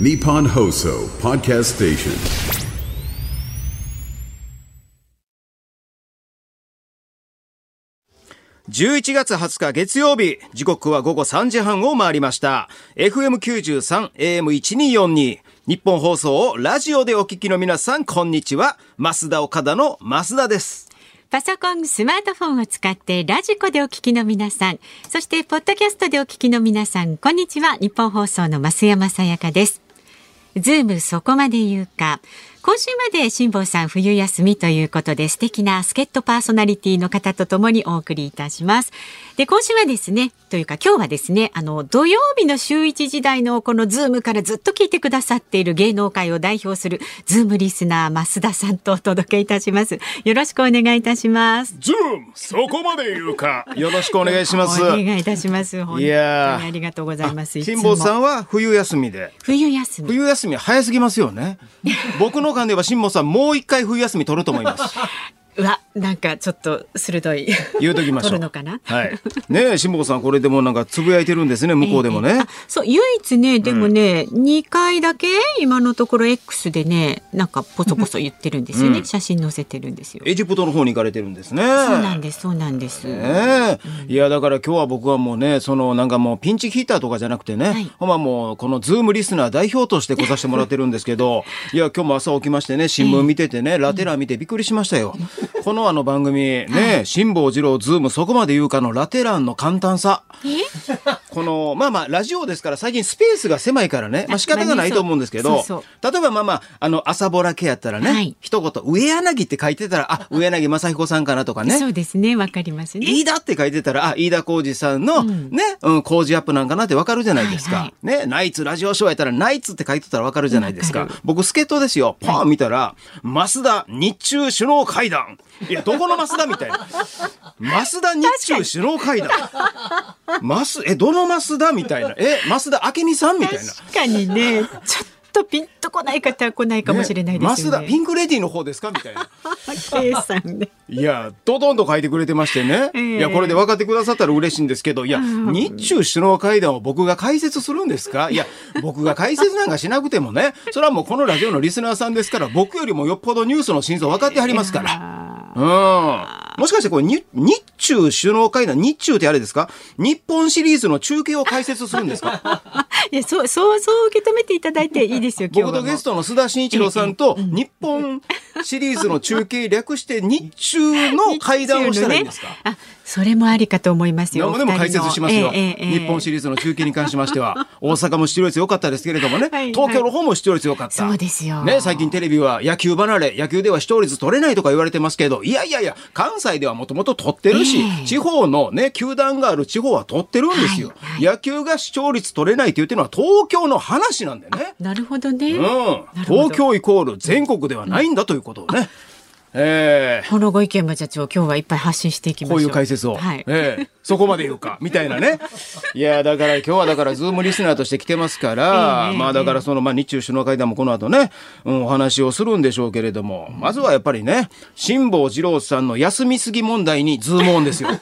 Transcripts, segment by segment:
Nippon Hoso Podcast Station. 11月20日月曜日、時刻は午後3時半を回りました。FM93、AM1242、日本放送をラジオでお聞きの皆さん、こんにちは。増田岡田の増田です。パソコン、スマートフォンを使ってラジコでお聞きの皆さん、そしてポッドキャストでお聞きの皆さん、こんにちは。ニッポン放送の増山さやかです。ズームそこまで言うか。今週まで辛坊さん冬休みということで素敵な助っ人パーソナリティの方とともにお送りいたします。で、今週はですね、というか今日はですね、あの、土曜日の週一時代のこのズームからずっと聞いてくださっている芸能界を代表するズームリスナー増田さんとお届けいたします。よろしくお願いいたします。ズーム、そこまで言うか。よろしくお願いします。お願いいたします。本当にいやーありがとうございます。辛坊さんは冬休みで。冬休み。冬休み早すぎますよね。僕の感では辛坊さんもう一回冬休み取ると思います。うわ、なんかちょっと鋭い。言うときましょう。取るのかな？はい。ねえ、辛坊さんこれでもなんかつぶやいてるんですね、向こうでもね。ええあそう唯一ねでもね、二回だけ今のところ X でねなんかポソポソ言ってるんですよね、うん写真載せてるんですよ。エジプトの方に行かれてるんですね。そうなんですそうなんです。ねえいやだから今日は僕はもうねそのなんかもうピンチヒッターとかじゃなくてね、はいほんまもうこのズームリスナー代表として来させてもらってるんですけど いや今日も朝起きましてね新聞見ててね、ラテ欄見てびっくりしましたよ。このあの番組ね辛坊治郎ズームそこまで言うかのラテ欄の簡単さ。このまあまあラジオですから最近スペースが狭いからね、まあ仕方がないと思うんですけど、例えばまあまああのあさぼらけやったらね、はい一言上柳って書いてたらあ上柳昌彦さんかなとかね。そうですねわかりますね。飯田って書いてたら、あ、飯田浩二さんの、ね、うん、工事アップなんかなってわかるじゃないですか。はいはね、ナイツラジオショーやったら、ナイツって書いてたらわかるじゃないですか。わかる僕、助っ人ですよ。パーン見たら、増田日中首脳会談。いや、どこの増田みたいな。増田日中首脳会談。増、え、どの増田みたいな。え、増田明美さんみたいな。確かにねちょっとピンとこない方は来ないかもしれないですよね。増田ピンクレディーの方ですかみたいな。K さんね。いや、ドドンと書いてくれてましてね。ええいや、これで分かってくださったら嬉しいんですけど、いや、日中首脳会談を僕が解説するんですか？いや、僕が解説なんかしなくてもね、それはもうこのラジオのリスナーさんですから、僕よりもよっぽどニュースの真相分かってはりますから。あうん。もしかしてこれ、に日中首脳会談、日中ってあれですか？日本シリーズの中継を解説するんですか？ー いやそうそうそう受け止めていただいていいですよ今日僕とゲストの須田慎一郎さんと、日本シリーズの中継略して、日中の会談をしたらいいんですか、あそれもありかと思いますよ。でも解説しますよ、ええええ日本シリーズの中継に関しましては大阪も視聴率良かったですけれどもね、はい東京の方も視聴率良かった、そうですよ。ね、最近テレビは野球離れ野球では視聴率取れないとか言われてますけどいやいやいや関西ではもともと取ってるし、ええ。地方のね球団がある地方は取ってるんですよ、はい野球が視聴率取れないって言ってるのは東京の話なんでね。なるほどね。うん、東京イコール全国ではないんだということをね、ええ。このご意見も社長今日はいっぱい発信していきましょう。こういう解説を、はい。ええ。そこまで言うか。みたいなね。いやだから今日はだからズームリスナーとして来てますから、ええまあだからその、まあ、日中首脳会談もこの後ね、うん、お話をするんでしょうけれどもまずはやっぱりね辛坊治郎さんの休みすぎ問題にズームオンですよ。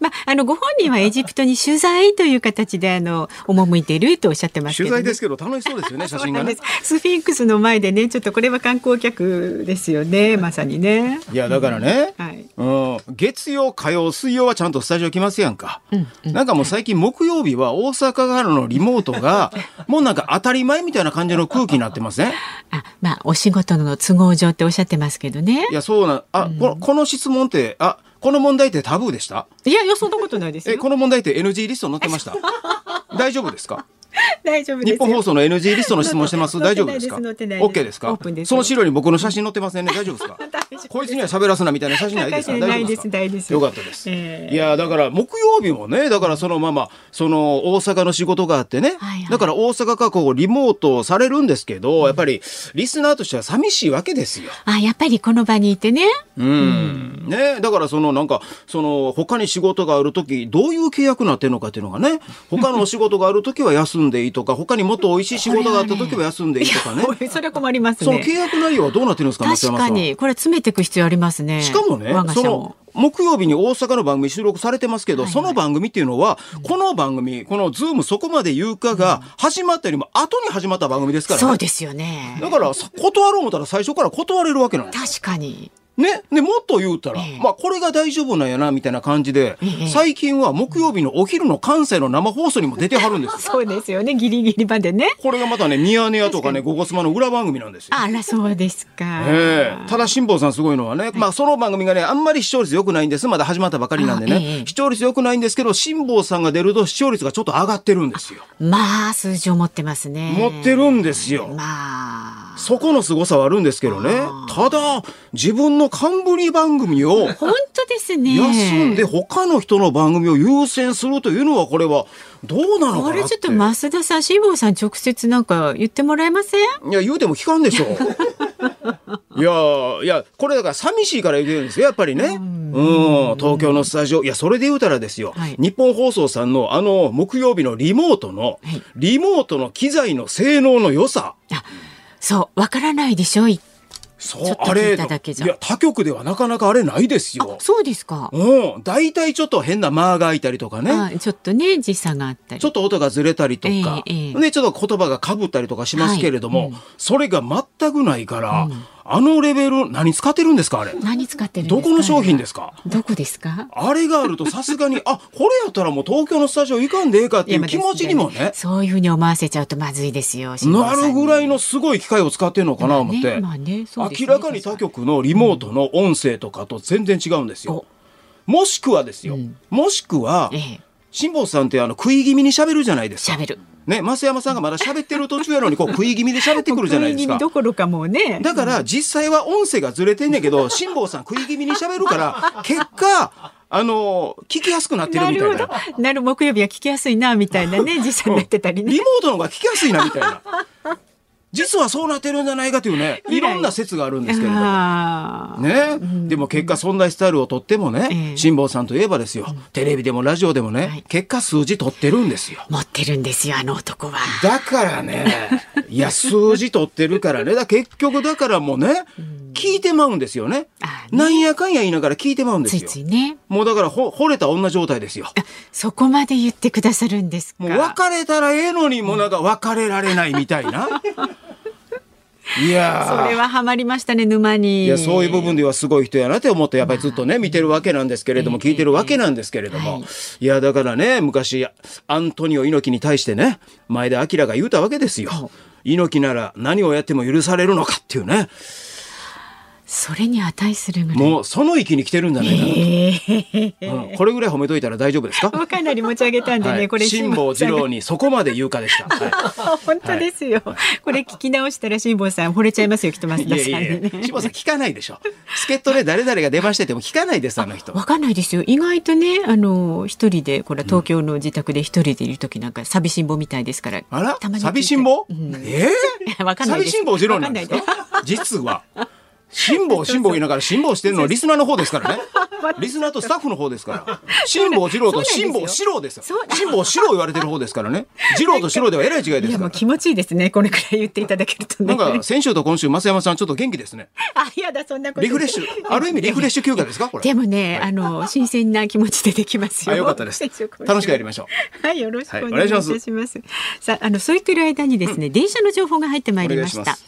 まああのご本人はエジプトに取材という形であの赴いているとおっしゃってますけど、ね。取材ですけど楽しそうですよね写真がね。スフィンクスの前でねちょっとこれは観光客ですよねまさにね。いやだからね、はい。うん、月曜火曜水曜はちゃんとスタジオ来ますやんか、なんかもう最近木曜日は大阪からのリモートが もうなんか当たり前みたいな感じの空気になってません？あまあお仕事の都合上っておっしゃってますけどね。い。やそうなん。あ、このこの質問ってあこの問題ってタブーでした？いやいやそんなことないですよ。えこの問題って NG リスト載ってました？大丈夫ですか？大丈夫ですよ。日本放送の NG リストの質問してます。大丈夫ですか？載ってないです。OK ですか？オープンですその資料に僕の写真載ってませんね。大丈夫ですか？こいつには喋らすなみたいな写真ないですか？ないで大丈夫ですないですよかったです、ええいやだから木曜日もねだからそのままその大阪の仕事があってね、はいはい。だから大阪からこうリモートされるんですけど、やっぱりリスナーとしては寂しいわけですよ。あやっぱりこの場にいてね。うん。ね、だからそのなんかその他に仕事がある時どういう契約になってるのかっていうのがね他のお仕事がある時は休んでいいとか他にもっと美味しい仕事があった時は休んでいいとかね。それは困りますそのね。契約内容はどうなってるんですか松確かにこれ詰めていく必要ありますね。しかもねその。木曜日に大阪の番組収録されてますけど、はいはいその番組っていうのは、この番組この「ズームそこまで言うか」が始まったよりも後に始まった番組ですから、ねそうですよね。だからさ断ろう思ったら最初から断れるわけなんです確かに。ね、でもっと言うたら、ええまあこれが大丈夫なんやなみたいな感じで、ええ最近は木曜日のお昼の関西の生放送にも出てはるんですよ。そうですよね。ギリギリまでね。これがまたね、ミヤネ屋とかね、ゴゴスマの裏番組なんですよ。あら、そうですか。ええただ辛坊さんすごいのはね、まあその番組がね、あんまり視聴率良くないんです。まだ始まったばかりなんでね、視聴率良くないんですけど、辛坊さんが出ると視聴率がちょっと上がってるんですよ。まあ、数字を持ってますね。持ってるんですよ。まあ。そこの凄さはあるんですけどね。ただ、自分の冠番組を本当ですね。休んで他の人の番組を優先するというのはこれはどうなのかなって。これちょっと増田さん、辛坊さん直接なんか言ってもらえません？いや言うても聞かんでしょ いやいやこれだから寂しいから言うてるんですよやっぱりね。うん東京のスタジオ。いやそれで言うたらですよ、はい。日本放送さんのあの木曜日のリモートの、はい。リモートの機材の性能の良さ。あ、そう、わからないでしょ。いそちょっと聞うあれいただけじゃ。いや他局ではなかなかあれないですあよ、そうですか。うん。大体ちょっと変な間が空いたりとかね。あちょっとね、時差があったり。ちょっと音がずれたりとか、ええええ。ね、ちょっと言葉がかぶったりとかしますけれども、はい。うん。それが全くないから、あのレベル何使ってるんですかあれ？何使ってるんですか？どこの商品ですか？どこですか？あれがあるとさすがにあこれやったらもう東京のスタジオ行かんでええかっていう気持ちにもね。そういうふうに思わせちゃうとまずいですよ。なるぐらいののすごい機械を使ってるのかな思って、明らかに他局のリモートの音声とかと全然違うんですよ。もしくはですよ、もしくはええ、辛坊さんってあの食い気味に喋るじゃないですか。喋る。ね、増山さんがまだ喋ってる途中やのにこう 食い気味で喋ってくるじゃないですか食い気味。どころかもうね。だから実際は音声がずれてんねんけど、辛坊さん食い気味に喋るから、結果、あの、聞きやすくなってるみたいなど。。なる木曜日は聞きやすいなみたいなね、時差になってたりねリモ。ートの方が聞きやすいなみたいな。実はそうなってるんじゃないかというね、いろんな説があるんですけれども。ね、でも結果そんなスタイルをとってもね、ええ辛坊さんといえばですよ、テレビでもラジオでもね、はい結果数字取ってるんですよ。持ってるんですよ、あの男は。だからね、いや、数字取ってるからね。だ結局だからもうね、聞いてまうんですよね。なんやかんや言いながら聞いてまうんですよ。もうだからほ、惚れた女状態ですよ。あそこまで言ってくださるんですか。もう別れたらええのに、もうなんか別れられないみたいな。いやー。それはハマりましたね、沼に。いやそういう部分ではすごい人やなって思ってやっぱりずっとね見てるわけなんですけれども聞いてるわけなんですけれども。い。やだからね昔アントニオ猪木に対してね前田明が言うたわけですよ。猪木なら何をやっても許されるのかっていうねそれに値するぐらい。もうその域に来てるんじゃないかなと、うんこれぐらい褒めといたら大丈夫ですか？かなり持ち上げたんでね、はいこれ辛坊治郎に。にそこまで言うかでした。は本当ですよ。これ聞き直したら辛坊さん惚れちゃいますよ、きっと増。辛坊さん聞かないでしょ。助っ人で誰々が出ましてても聞かないですあの人。わかんないですよ。意外とね、あの一人でこれ東京の自宅で一人でいる時なんか寂しんぼみたいですから。あら？たまに聞いて寂しんぼ、うんえー？わかんないです寂しん坊次郎なんですか？実は。辛抱 辛抱言いながら辛抱してるのはリスナーの方ですからね。リスナーとスタッフの方ですから。辛抱二郎と辛抱四郎ですよ。辛抱四郎言われてる方ですからね。二郎と四郎ではえらい違いですから。気持ちいいですね。これくらい言っていただけるとね。なんか先週と今週増山さんちょっと元気ですね。あ、いやだ、そんなこと。リフレッシュ、ある意味リフレッシュ休暇ですか？これ。でもね、あの新鮮な気持ちでできますよ。あよかったです楽しくやりましょう。はい、よろしくおはい願いしします。さあ、あのそう言ってる間にですね、電車の情報が入ってまいりました。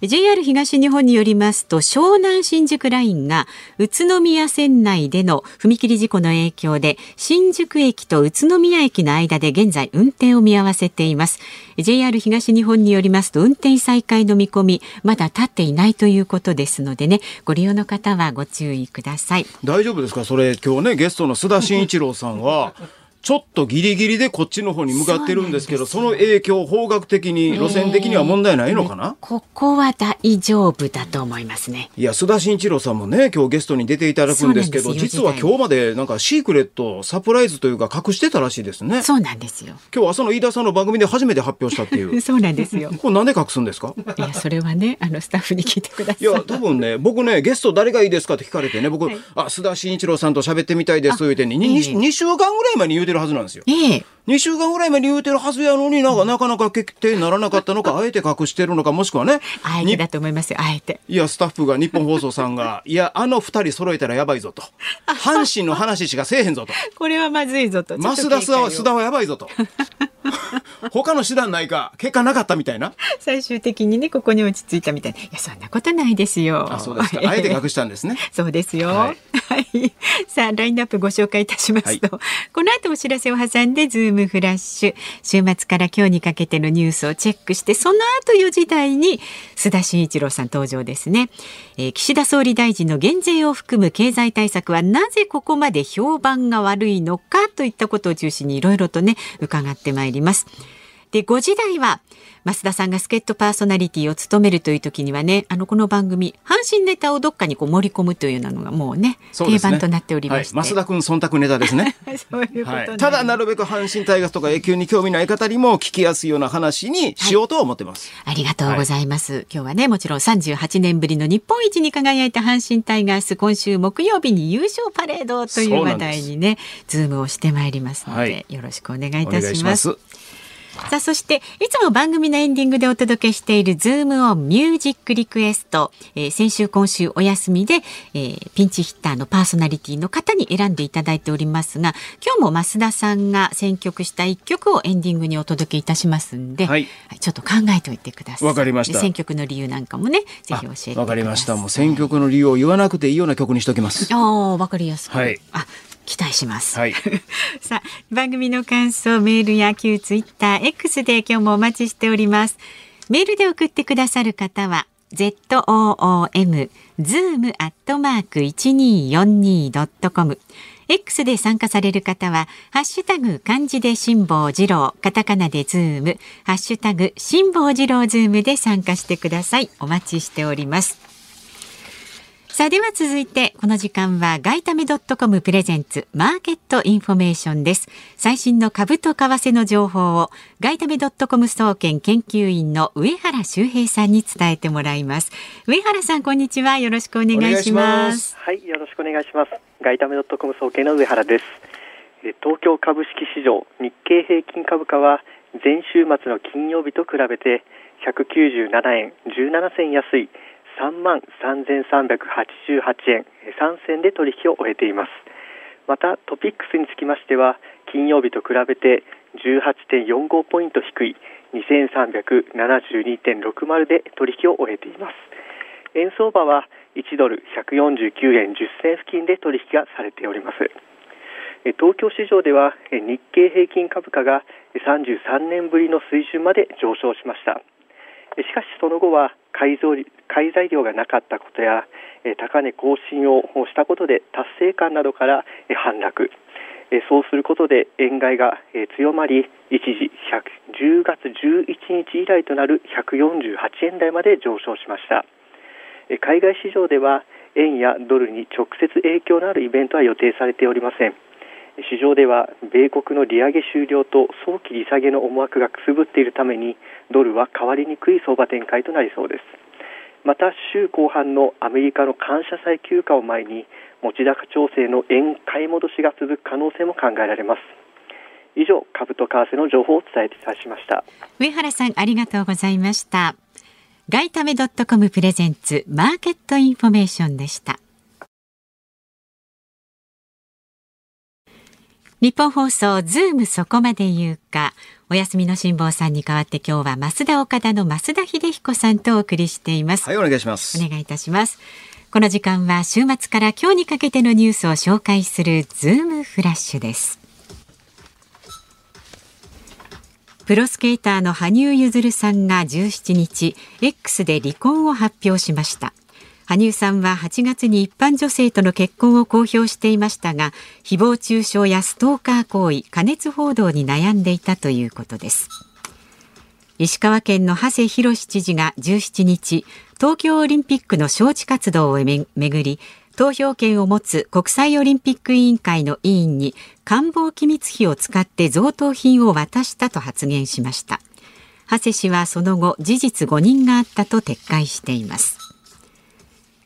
JR 東日本によりますと湘南新宿ラインが宇都宮線内での踏切事故の影響で新宿駅と宇都宮駅の間で現在運転を見合わせています。JR 東日本によりますと運転再開の見込みまだ立っていないということですのでねご利用の方はご注意ください。大丈夫ですか？それ今日ねゲストの須田慎一郎さんはちょっとギリギリでこっちの方に向かってるんですけどその影響方角的に路線的には問題ないのかな、ここは大丈夫だと思いますね。いや須田慎一郎さんもね今日ゲストに出ていただくんですけど実は今日までなんかシークレットサプライズというか隠してたらしいですね。そうなんですよ。今日朝の飯田さんの番組で初めて発表したっていう。そうなんですよ。これなんで隠すんですか？いやそれはねあのスタッフに聞いてください。いや多分ね僕ねゲスト誰がいいですかって聞かれてね僕、はい。あ須田慎一郎さんと喋ってみたいです言うてに 2, ええ。2週間ぐらい前に言うてるはずなんですよ。ええ。2週間ぐらい前に言うてるはずやのになんかなかなか決定にならなかったのか、あえて隠してるのか、もしくはね。あえてだと思いますよ、あえて。いや、スタッフが日本放送さんが、いや、あの二人揃えたらやばいぞと。阪神の話しかせえへんぞと。これはまずいぞと。増田須田はやばいぞと。他の手段ないか、結果なかったみたいな。最終的にね、ここに落ち着いたみたいな。いや、そんなことないですよ。あ、そうですか。あえて隠したんですね。そうですよ。はい。さあ、ラインナップご紹介いたしますと、はい、この後お知らせを挟んで、ズームムフラッシュ、週末から今日にかけてのニュースをチェックして、その後4時台に、須田慎一郎さん登場ですね。えー、岸田総理大臣の減税を含む経済対策はなぜここまで評判が悪いのかといったことを中心にいろいろとね、伺ってまいります。で5時台は増田さんが助っ人パーソナリティを務めるという時にはねあのこの番組阪神ネタをどっかにこう盛り込むというのがもうね、ね、定番となっておりまして、はい、増田君忖度ネタですね。そういうこと、はい、ただなるべく阪神タイガースとか野球に興味ない方にも聞きやすいような話にしようと思ってます、はい、ありがとうございます、今日はねもちろん38年ぶりの日本一に輝いた阪神タイガース今週木曜日に優勝パレードという話題にねズームをしてまいりますので、よろしくお願いいたしますさあそしていつも番組のエンディングでお届けしているズームオンミュージックリクエスト、えー、先週今週お休みで、えー、ピンチヒッターのパーソナリティの方に選んでいただいておりますが今日も増田さんが選曲した一曲をエンディングにお届けいたしますんで、はい、ちょっと考えておいてください。わかりました。選曲の理由なんかもねぜひ教えてわかりました。もう選曲の理由を言わなくていいような曲にしときます。ああわかりやすく、はい、あ期待します。はい、さあ番組の感想メールや旧ツイッター X で今日もお待ちしております。メールで送ってくださる方は z o o m zoom アットマーク一二四二ドットコム X で参加される方は、ハッシュタグ漢字で辛坊治郎、カタカナでズーム、ハッシュタグ辛坊治郎ズームで参加してください。お待ちしております。さあでは続いてこの時間は外為ドットコムプレゼンツマーケットインフォメーションです。最新の株と為替の情報を外為ドットコム総研研究員の上原修平さんに伝えてもらいます。上原さんこんにちは。よろしくお願いします。はいよろしくお願いします。外為ドットコム総研の上原です。東京株式市場日経平均株価は前週末の金曜日と比べて197円17銭安い3万3388円。3銭で取引を終えています。またトピックスにつきましては金曜日と比べて18.45ポイント低い2372.60で取引を終えています。円相場は1ドル149円10銭付近で取引がされております。東京市場では日経平均株価が33年ぶりの水準まで上昇しました。しかしその後は買い買い材料がなかったことや高値更新をしたことで達成感などから反落。そうすることで円買いが強まり一時10月11日以来となる148円台まで上昇しました。海外市場では円やドルに直接影響のあるイベントは予定されておりません。市場では米国の利上げ終了と早期利下げの思惑がくすぶっているためにドルは買われにくい相場展開となりそうです。また週後半のアメリカの感謝祭休暇を前に持ち高調整の円買い戻しが続く可能性も考えられます。以上株と為替の情報をお伝えいたしました。上原さんありがとうございました。外為ドットコムプレゼンツマーケットインフォメーションでした。ニッポン放送ズームそこまで言うか。お休みの辛坊さんに代わって今日はますだおかだの増田英彦さんとお送りしています。はいお願いします。お願いいたします。この時間は週末から今日にかけてのニュースを紹介するズームフラッシュです。プロスケーターの羽生結弦さんが17日 X で離婚を発表しました羽生さんは8月に一般女性との結婚を公表していましたが誹謗中傷やストーカー行為加熱報道に悩んでいたということです。石川県の長谷博知事が17日東京オリンピックの招致活動をめぐり投票権を持つ国際オリンピック委員会の委員に官房機密費を使って贈答品を渡したと発言しました。長谷氏はその後事実誤認があったと撤回しています。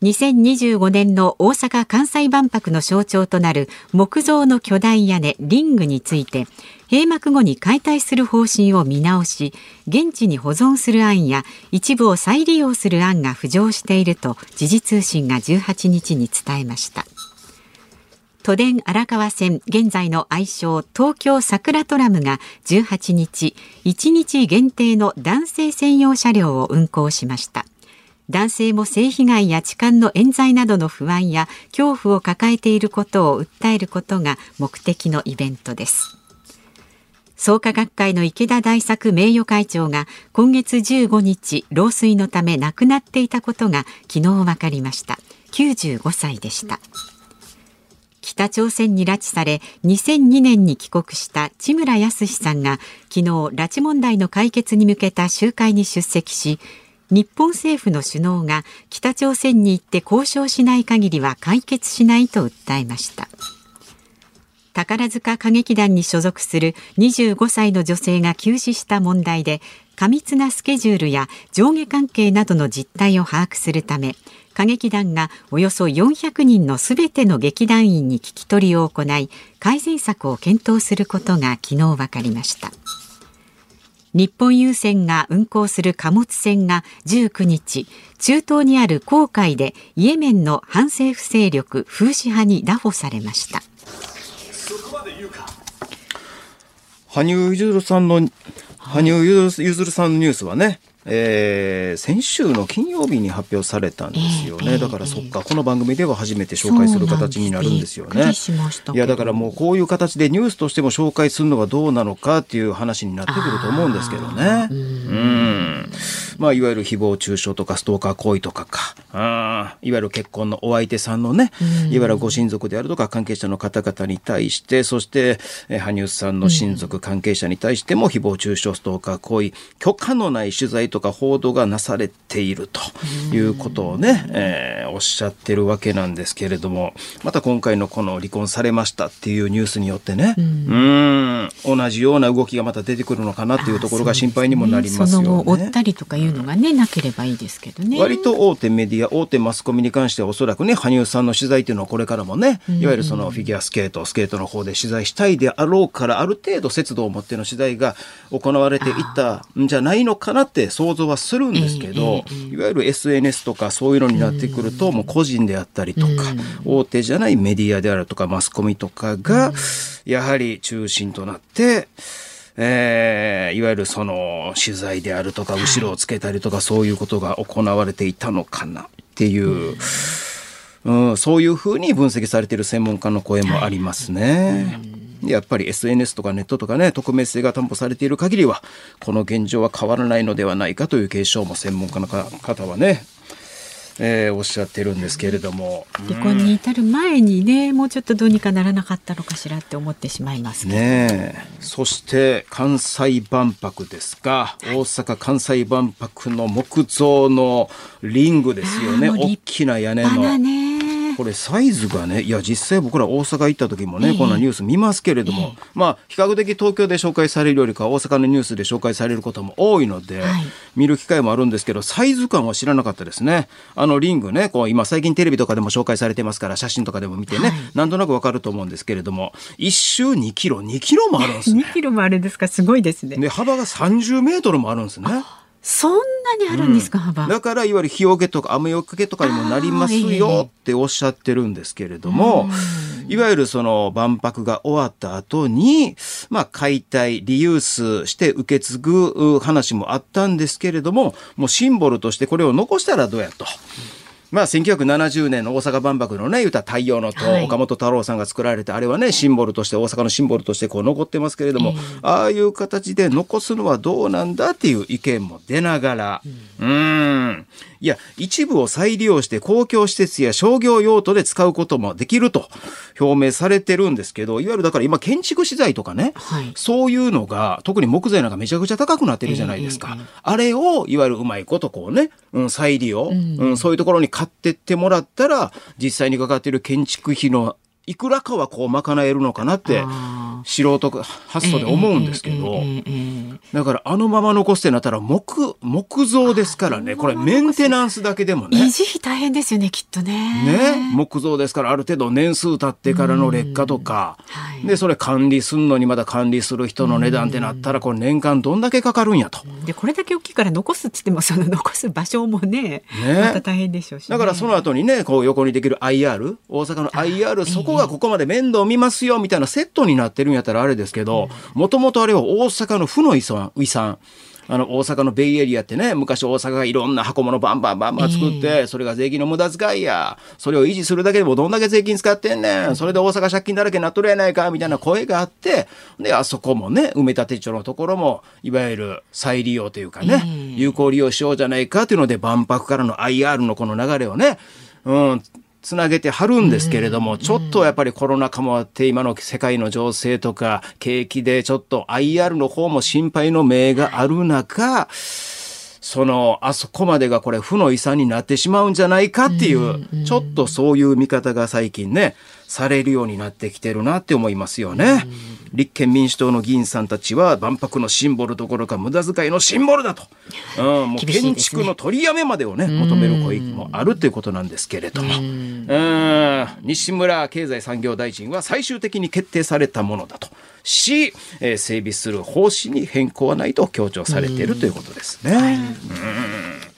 2025年の大阪・関西万博の象徴となる木造の巨大屋根リングについて閉幕後に解体する方針を見直し現地に保存する案や一部を再利用する案が浮上していると時事通信が18日に伝えました。都電荒川線現在の愛称東京桜トラムが18日1日限定の男性専用車両を運行しました。男性も性被害や痴漢の冤罪などの不安や恐怖を抱えていることを訴えることが目的のイベントです。創価学会の池田大作名誉会長が今月15日老衰のため亡くなっていたことが昨日分かりました。95歳でした。北朝鮮に拉致され2002年に帰国した千村康さんが昨日拉致問題の解決に向けた集会に出席し日本政府の首脳が北朝鮮に行って交渉しない限りは解決しないと訴えました。宝塚歌劇団に所属する25歳の女性が急死した問題で過密なスケジュールや上下関係などの実態を把握するため歌劇団がおよそ400人のすべての劇団員に聞き取りを行い改善策を検討することが昨日分かりました。日本郵船が運航する貨物船が19日中東にある航海でイエメンの反政府勢力フーシ派に拿捕されました。羽生結弦さんの羽生結弦さんのニュースはねえー、先週の金曜日に発表されたんですよね、えー、だからそっか、この番組では初めて紹介する形になるんですよね。いやだからもうこういう形でニュースとしても紹介するのがどうなのかっていう話になってくると思うんですけどね。うんまあ、いわゆる誹謗中傷とかストーカー行為とかかあいわゆる結婚のお相手さんのねいわゆるご親族であるとか関係者の方々に対してそして、え羽生さんの親族関係者に対しても誹謗中傷ストーカー行為許可のない取材とか報道がなされているということをね、えー、おっしゃってるわけなんですけれどもまた今回のこの離婚されましたっていうニュースによってねうん同じような動きがまた出てくるのかなっていうところが心配にもなりますよね。ね追ったりとかいうのがねなければいいですけどね。割と大手メディア大手マスコミに関してはおそらくね羽生さんの取材っていうのはこれからもねいわゆるそのフィギュアスケートスケートの方で取材したいであろうからある程度節度を持っての取材が行われていったんじゃないのかなって想像はするんですけど、いわゆる SNS とかそういうのになってくると、もう個人であったりとか、大手じゃないメディアであるとかマスコミとかが、やはり中心となって、えー、いわゆるその取材であるとか後ろをつけたりとかそういうことが行われていたのかなっていう、うん、そういうふうに分析されている専門家の声もありますね。やっぱり SNS とかネットとかね、匿名性が担保されている限りは、この現状は変わらないのではないかという警鐘も専門家の方はね、えー、おっしゃってるんですけれども、離婚に至る前にねもうちょっとどうにかならなかったのかしらって思ってしまいますねそして関西万博ですが、大阪関西万博の木造のリングですよね。大きな屋根の。ね これサイズがねいや実際僕ら大阪行った時もね、えー、こんなニュース見ますけれども、えー、まあ比較的東京で紹介されるよりか大阪のニュースで紹介されることも多いので、はい、見る機会もあるんですけどサイズ感は知らなかったですね。あのリングねこう今最近テレビとかでも紹介されてますから写真とかでも見てね、はい、なんとなくわかると思うんですけれども一周2キロ2キロもあるんですね。2キロもあるんですか？すごいですね。で幅が30メートルもあるんですねそんなにあるんですか、うん、幅。だからいわゆる日よけとか雨よけとかにもなりますよっておっしゃってるんですけれども、いわゆるその万博が終わった後に、まあ解体、リユースして受け継ぐ話もあったんですけれども、もうシンボルとしてこれを残したらどうやと。まあ、1970年の大阪万博のね、言うた太陽の塔、はい、岡本太郎さんが作られて、あれはね、シンボルとして、大阪のシンボルとしてこう残ってますけれども、えー、ああいう形で残すのはどうなんだっていう意見も出ながら、うん、うんいや、一部を再利用して公共施設や商業用途で使うこともできると表明されてるんですけど、いわゆるだから今建築資材とかね、はい、そういうのが、特に木材なんかめちゃくちゃ高くなってるじゃないですか。えーえー、あれを、いわゆるうまいことこうね、うん、再利用、うん、うん、そういうところに買ってってもらったら、実際にかかっている建築費のいくらかはこう賄えるのかなって素人発想で思うんですけど、だからあのまま残すってなったら木木造ですからね。これメンテナンスだけでもね。維持費大変ですよねきっとね。ね、木造ですからある程度年数経ってからの劣化とか、はい。でそれ管理すんのにまだ管理する人の値段ってなったらこれ年間どんだけかかるんやと。でこれだけ大きいから残すっつってもその残す場所もねね。また大変でしょうしね、だからその後にねこう横にできる IR 大阪の IR そこがここまで面倒見ますよみたいなセットになってるんやったらあれですけどもともとあれは大阪の負の遺産遺産。あの大阪のベイエリアってね昔大阪がいろんな箱物バンバンバンバン作って、それが税金の無駄遣いや。それを維持するだけでもどんだけ税金使ってんねん。それで大阪借金だらけになっとるやないかみたいな声があってであそこもね埋め立て地のところもいわゆる再利用というかね、有効利用しようじゃないかというので万博からの IR のこの流れをねうん、つなげてはるんですけれども、ちょっとやっぱりコロナ禍もあって、今の世界の情勢とか、景気でちょっと IR の方も心配の目がある中、その、あそこまでがこれ負の遺産になってしまうんじゃないかっていう、ちょっとそういう見方が最近ね、されるようになってきてるなって思いますよね。立憲民主党の議員さんたちは万博のシンボルどころか無駄遣いのシンボルだと。うん、もう建築の取りやめまでをね、求める声もあるということなんですけれども。うん、西村経済産業大臣は最終的に決定されたものだとし、えー整備する方針に変更はないと強調されているということですね。うん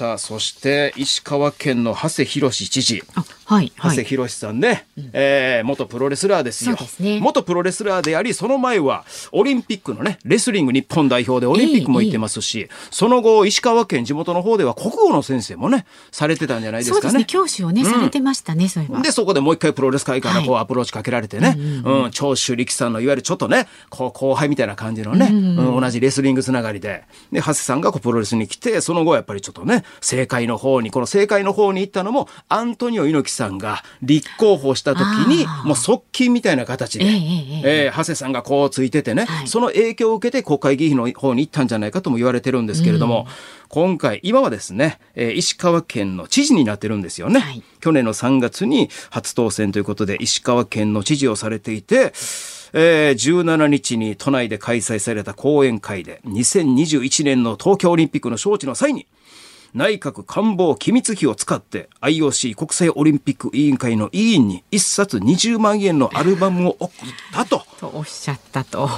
さあそして石川県の長谷博知事あはい長谷はい。博さんね、えー元プロレスラーですよ。ですね。元プロレスラーでありその前はオリンピックのねレスリング日本代表でオリンピックも行ってますし、その後石川県地元の方では国語の先生もねされてたんじゃないですかね。そうですね。教師をね、されてましたねそ。で、そこでもう一回プロレス界からこうアプローチかけられてね、うん、長州力さんのいわゆるちょっとね、こう後輩みたいな感じのね、うん同じレスリングつながりで、で、長谷さんがこうプロレスに来て、その後やっぱりちょっとね、政界の方に、この政界の方に行ったのも、アントニオ猪木さんが立候補した時にもう側近みたいな形で、えええええー長谷さんがこうついててね、はい。その影響を受けて国会議員の方に行ったんじゃないかとも言われてるんですけれども、今回、今はですね、えー石川県の知事になってるんですよね。はい。去年の3月に初当選ということで石川県の知事をされていて、えー17日に都内で開催された講演会で2021年の東京オリンピックの招致の際に内閣官房機密費を使って IOC 国際オリンピック委員会の委員に一冊20万円のアルバムを送ったと。とおっしゃったと。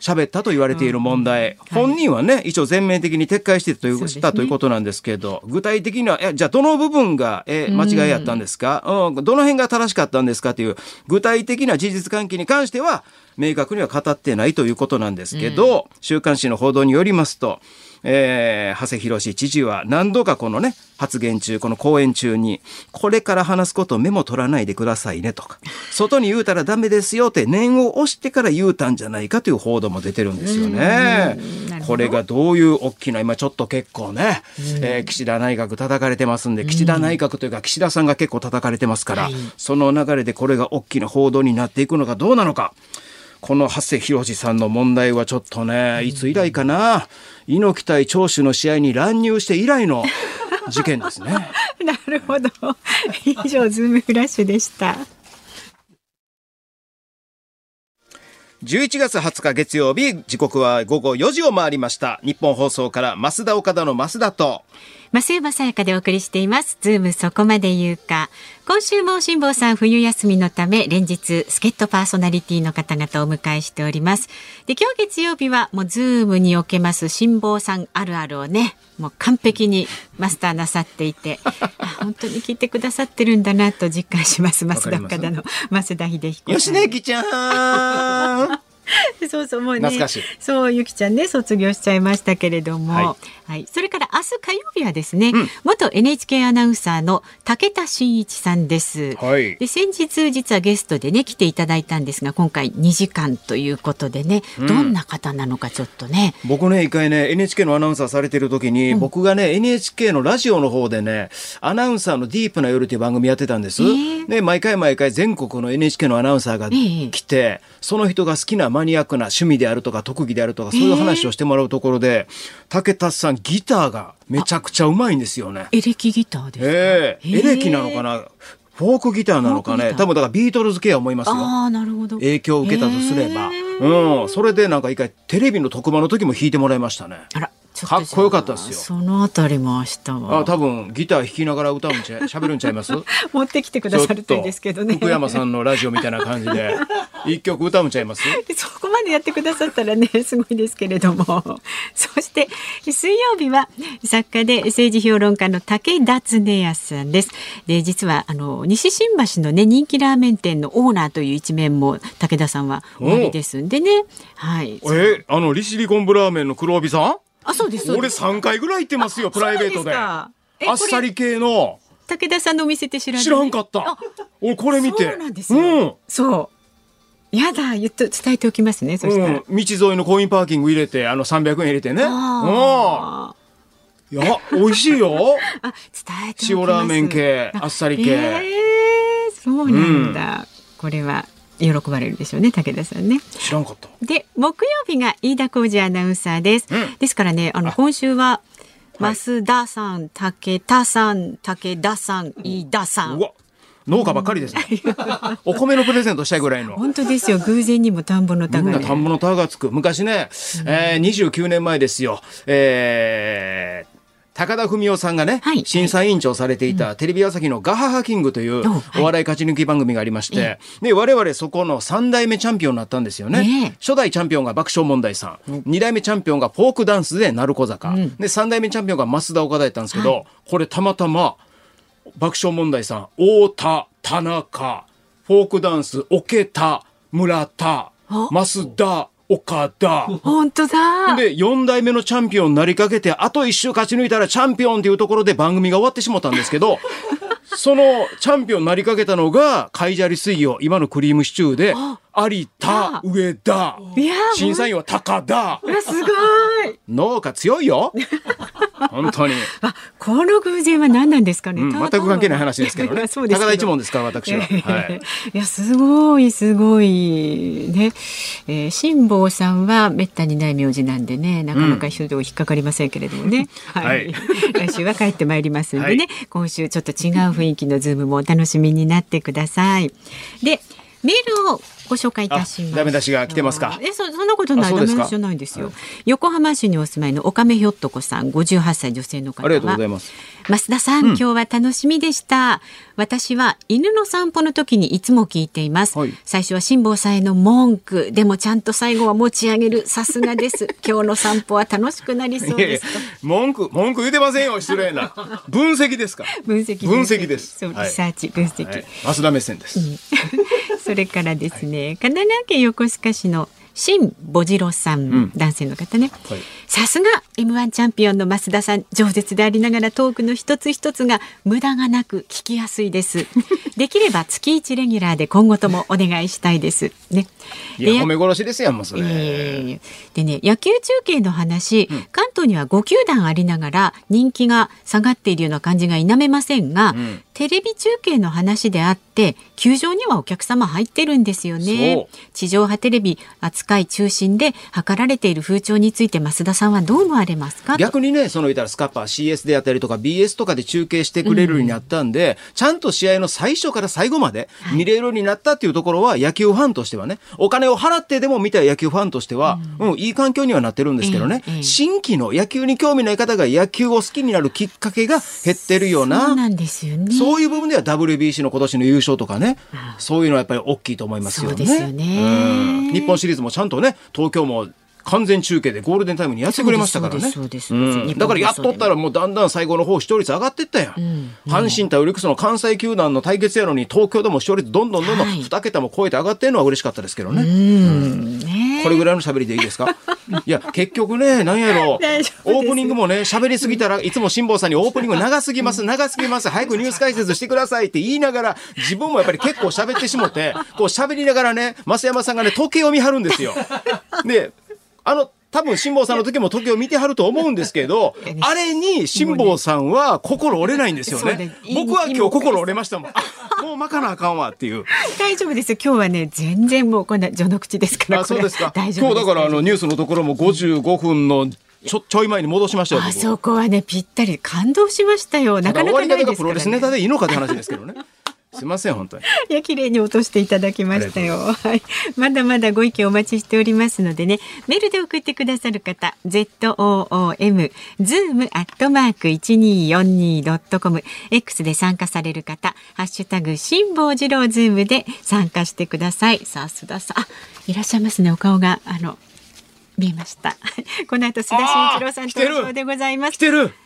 喋ったと言われている問題、本人はね一応全面的に撤回してという、たということなんですけど具体的にはえじゃあどの部分がえ間違いやったんですか、うん、どの辺が正しかったんですかという具体的な事実関係に関しては明確には語ってないということなんですけど、週刊誌の報道によりますと、えー長谷博知事は何度かこのね発言中この講演中にこれから話すことメモ取らないでくださいねとか 外に言うたらダメですよって念を押してから言うたんじゃないかという報道も出てるんですよね。これがどういう大きな今ちょっと結構ね、えー岸田内閣叩かれてますんで岸田内閣というか岸田さんが結構叩かれてますから、はい。その流れでこれが大きな報道になっていくのかどうなのか。この馳浩さんの問題はちょっとね、いつ以来かな、猪木対長州の試合に乱入して以来の 事件ですね。なるほど。以上ズームフラッシュでした。11月20日月曜日、時刻は午後4時を回りました。ニッポン放送から増田岡田の増田と、増山さやかでお送りしています。ズームそこまで言うか。今週も辛坊さん冬休みのため連日助っ人パーソナリティの方々をお迎えしております。で今日月曜日はもうズームにおけます辛坊さんあるあるをねもう完璧にマスターなさっていて あ本当に聞いてくださってるんだなと実感します。増田岡田の増田秀彦。吉根きちゃん そうそうもうね懐かしいそうゆきちゃんね卒業しちゃいましたけれども、ははい。それから明日火曜日はですね、元 NHK アナウンサーの武田真一さんです。はい。で先日実はゲストでね来ていただいたんですが今回2時間ということでね、どんな方なのかちょっとね。僕ね、一回ね、NHK のアナウンサーされてる時に、僕がね、NHK のラジオの方でね、アナウンサーのディープな夜っていう番組やってたんです。ーで、毎回毎回全国の NHK のアナウンサーがええ。来て、その人が好きなマニアックな趣味であるとか特技であるとか、そういう話をしてもらうところで、武田さんギターがめちゃくちゃうまいんですよね。エレキギターですか、ええ。へえ。エレキなのかな？フォークギターなのかね？多分だからビートルズ系は思いますよ。ああなるほど。影響を受けたとすれば、うん、それでなんか一回テレビの特番の時も弾いてもらいましたね。あらかっこよかったですよ。そのあたりも明日あは多分ギター弾きながら歌うんちゃ 喋るんちゃいます？持ってきてくださるといいですけどね。福山さんのラジオみたいな感じで一曲歌うんちゃいます？そこまでやってくださったらね すごいですけれども。そして水曜日は作家で政治評論家の武田恒康さんです。で実はあの西新橋のね人気ラーメン店のオーナーという一面も武田さんはおありですんでね。はい。えあの利尻昆布ラーメンの黒帯さん？あそうです俺です。3回ぐらい行ってますよプライベートで。あっさり系の。武田さんのお店って知ら知らんかった。俺これ見て。そうなんですよ、そう。やだ言っと伝えておきますねそうん、したら、うん、道沿いのコインパーキング入れてあの300円入れてね。うん。あいや美味しいよ。ー あ伝えておきます。塩ラーメン系あっさり系。えーそうなんだ、これは喜ばれるでしょうね武田さんね。知らんかった。で木曜日が飯田浩二アナウンサーです、うん。ですからねあの今週は増田さん、武田さん武田さん飯田さん。うわ農家ばっかりですね。お米のプレゼントしたいぐらいの。本当ですよ。偶然にも田んぼのみ田が田んぼの田がつく。昔ね、えー、29年前ですよ、えー高田文夫さんがね、はい。審査委員長されていたテレビ朝日のガハハキングというお笑い勝ち抜き番組がありまして、で我々そこの3代目チャンピオンになったんですよね。初代チャンピオンが爆笑問題さん、2代目チャンピオンがフォークダンスで鳴子坂、で3代目チャンピオンが増田岡田やったんですけど、これたまたま爆笑問題さん太田田中フォークダンス桶田村田増田岡田。本当だ。で4代目のチャンピオンになりかけてあと1周勝ち抜いたらチャンピオンっていうところで番組が終わってしもたんですけど そのチャンピオンになりかけたのが海砂利水魚今のクリームシチューで有田上田。いやー審査員は高田。すごい。農家強いよ。本当に。あこの偶然は何なんですかね、うん、た全く関係ない話ですけどね。高田一門ですから、私は。はい。いやすごいすごいね、えー、辛坊さんはめったにない名字なんでねなかなか人と引っかかりませんけれどもね、はい。来週は帰ってまいりますんでね、はい。今週ちょっと違う雰囲気のズームもお楽しみになってください。でメールをご紹介いたします。あダメ出しが来てますかえ、そ、そんなことない。ダメ出しじゃないんですよ。横浜市にお住まいの岡目ひょっとこさん、58歳女性の方は。ありがとうございます。増田さん、今日は楽しみでした。私は犬の散歩の時にいつも聞いています。はい最初は辛坊さんへの文句、でもちゃんと最後は持ち上げる。さすがです。今日の散歩は楽しくなりそういやいやです。文句、文句言うてませんよ、失礼な。分析ですか。分析分析ですそう、はいリサーチ、分析。はい。増田目線です。それからですね、神奈川県横須賀市の新ボジロさん、ん男性の方ねはい。さすが M1 チャンピオンの増田さん、饒舌でありながらトークの一つ一つが無駄がなく聞きやすいです。できれば月一レギュラーで今後ともお願いしたいです。ね。いや、で褒め殺しですやん、もうそれ。えーでね野球中継の話、関東には5球団ありながら人気が下がっているような感じが否めませんが、んテレビ中継の話であって球場にはお客様入ってるんですよそねう。地上波テレビ扱い中心で図られている風潮について増田さんはどう思われますか？と逆にね、その言ったらスカッパー CS であったりとか BS とかで中継してくれるようになったんで、ちゃんと試合の最初から最後まで見れるようになったっていうところは野球ファンとしてはね、お金を払ってでも見たい野球ファンとしては、うん、いい環境にはなってるんですけどね、ええええ。新規の野球に興味ない方が野球を好きになるきっかけが減ってるような、そうなんですよねそういう部分では WBC の今年の優勝とかね、そういうのはやっぱり大きいと思いますよね。そうですよね。うん。日本シリーズもちゃんとね、東京も完全中継でゴールデンタイムにやってくれましたからね。だからやっとったらもうだんだん最後の方視聴率上がってったやん。阪神対オリックスの関西球団の対決やのに東京でも視聴率どんどんどんどんはい。2桁も超えて上がってるのは嬉しかったですけどね。うん。ねこれぐらいの喋りでいいですか？いや、結局ね、なんやろ。大丈夫です。オープニングもね、喋りすぎたらいつも辛坊さんにオープニング長すぎます、長すぎます、早くニュース解説してくださいって言いながら、自分もやっぱり結構喋ってしもって、こう喋りながらね、増山さんがね、時計を見張るんですよ。で、あの、多分辛坊さんの時も時計を見てはると思うんですけど、あれに辛坊さんは心折れないんですよねね。僕は今日心折れましたもん。あもう巻かなあかんわっていう。大丈夫ですよ今日はね全然もうこんな序の口ですからあ、そうですか。大丈夫今日だからあのニュースのところも55分のちょちょい前に戻しましたよ。あ僕そこはねぴったり感動しましたよなかなか終わり方がプロないですから、ね、レスネタでいいのかって話ですけどね。すいません本当に。いや綺麗に落としていただきましたよ。はい、まだまだご意見お待ちしておりますのでね、メールで送ってくださる方、z o o m zoom アットマーク一二四二ドットコム X で参加される方、ハッシュタグ辛坊治郎ズームで参加してください。さあ須田さん、あいらっしゃいますねお顔があの。見えました。この後須田慎一郎さん登場でございます。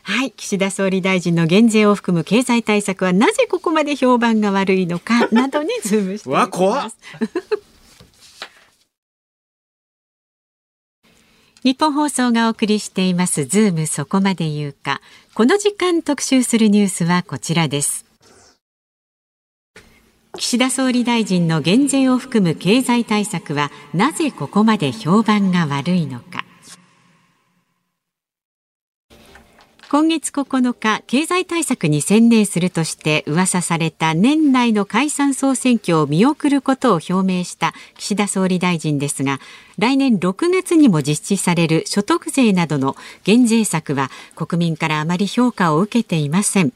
はい、岸田総理大臣の減税を含む経済対策はなぜここまで評判が悪いのか などにズームしていきます。わ怖っ 日本放送がお送りしていますズームそこまで言うか。この時間特集するニュースはこちらです。岸田総理大臣の減税を含む経済対策はなぜここまで評判が悪いのか。今月9日、経済対策に専念するとして噂された年内の解散総選挙を見送ることを表明した岸田総理大臣ですが、来年6月にも実施される所得税などの減税策は国民からあまり評価を受けていません。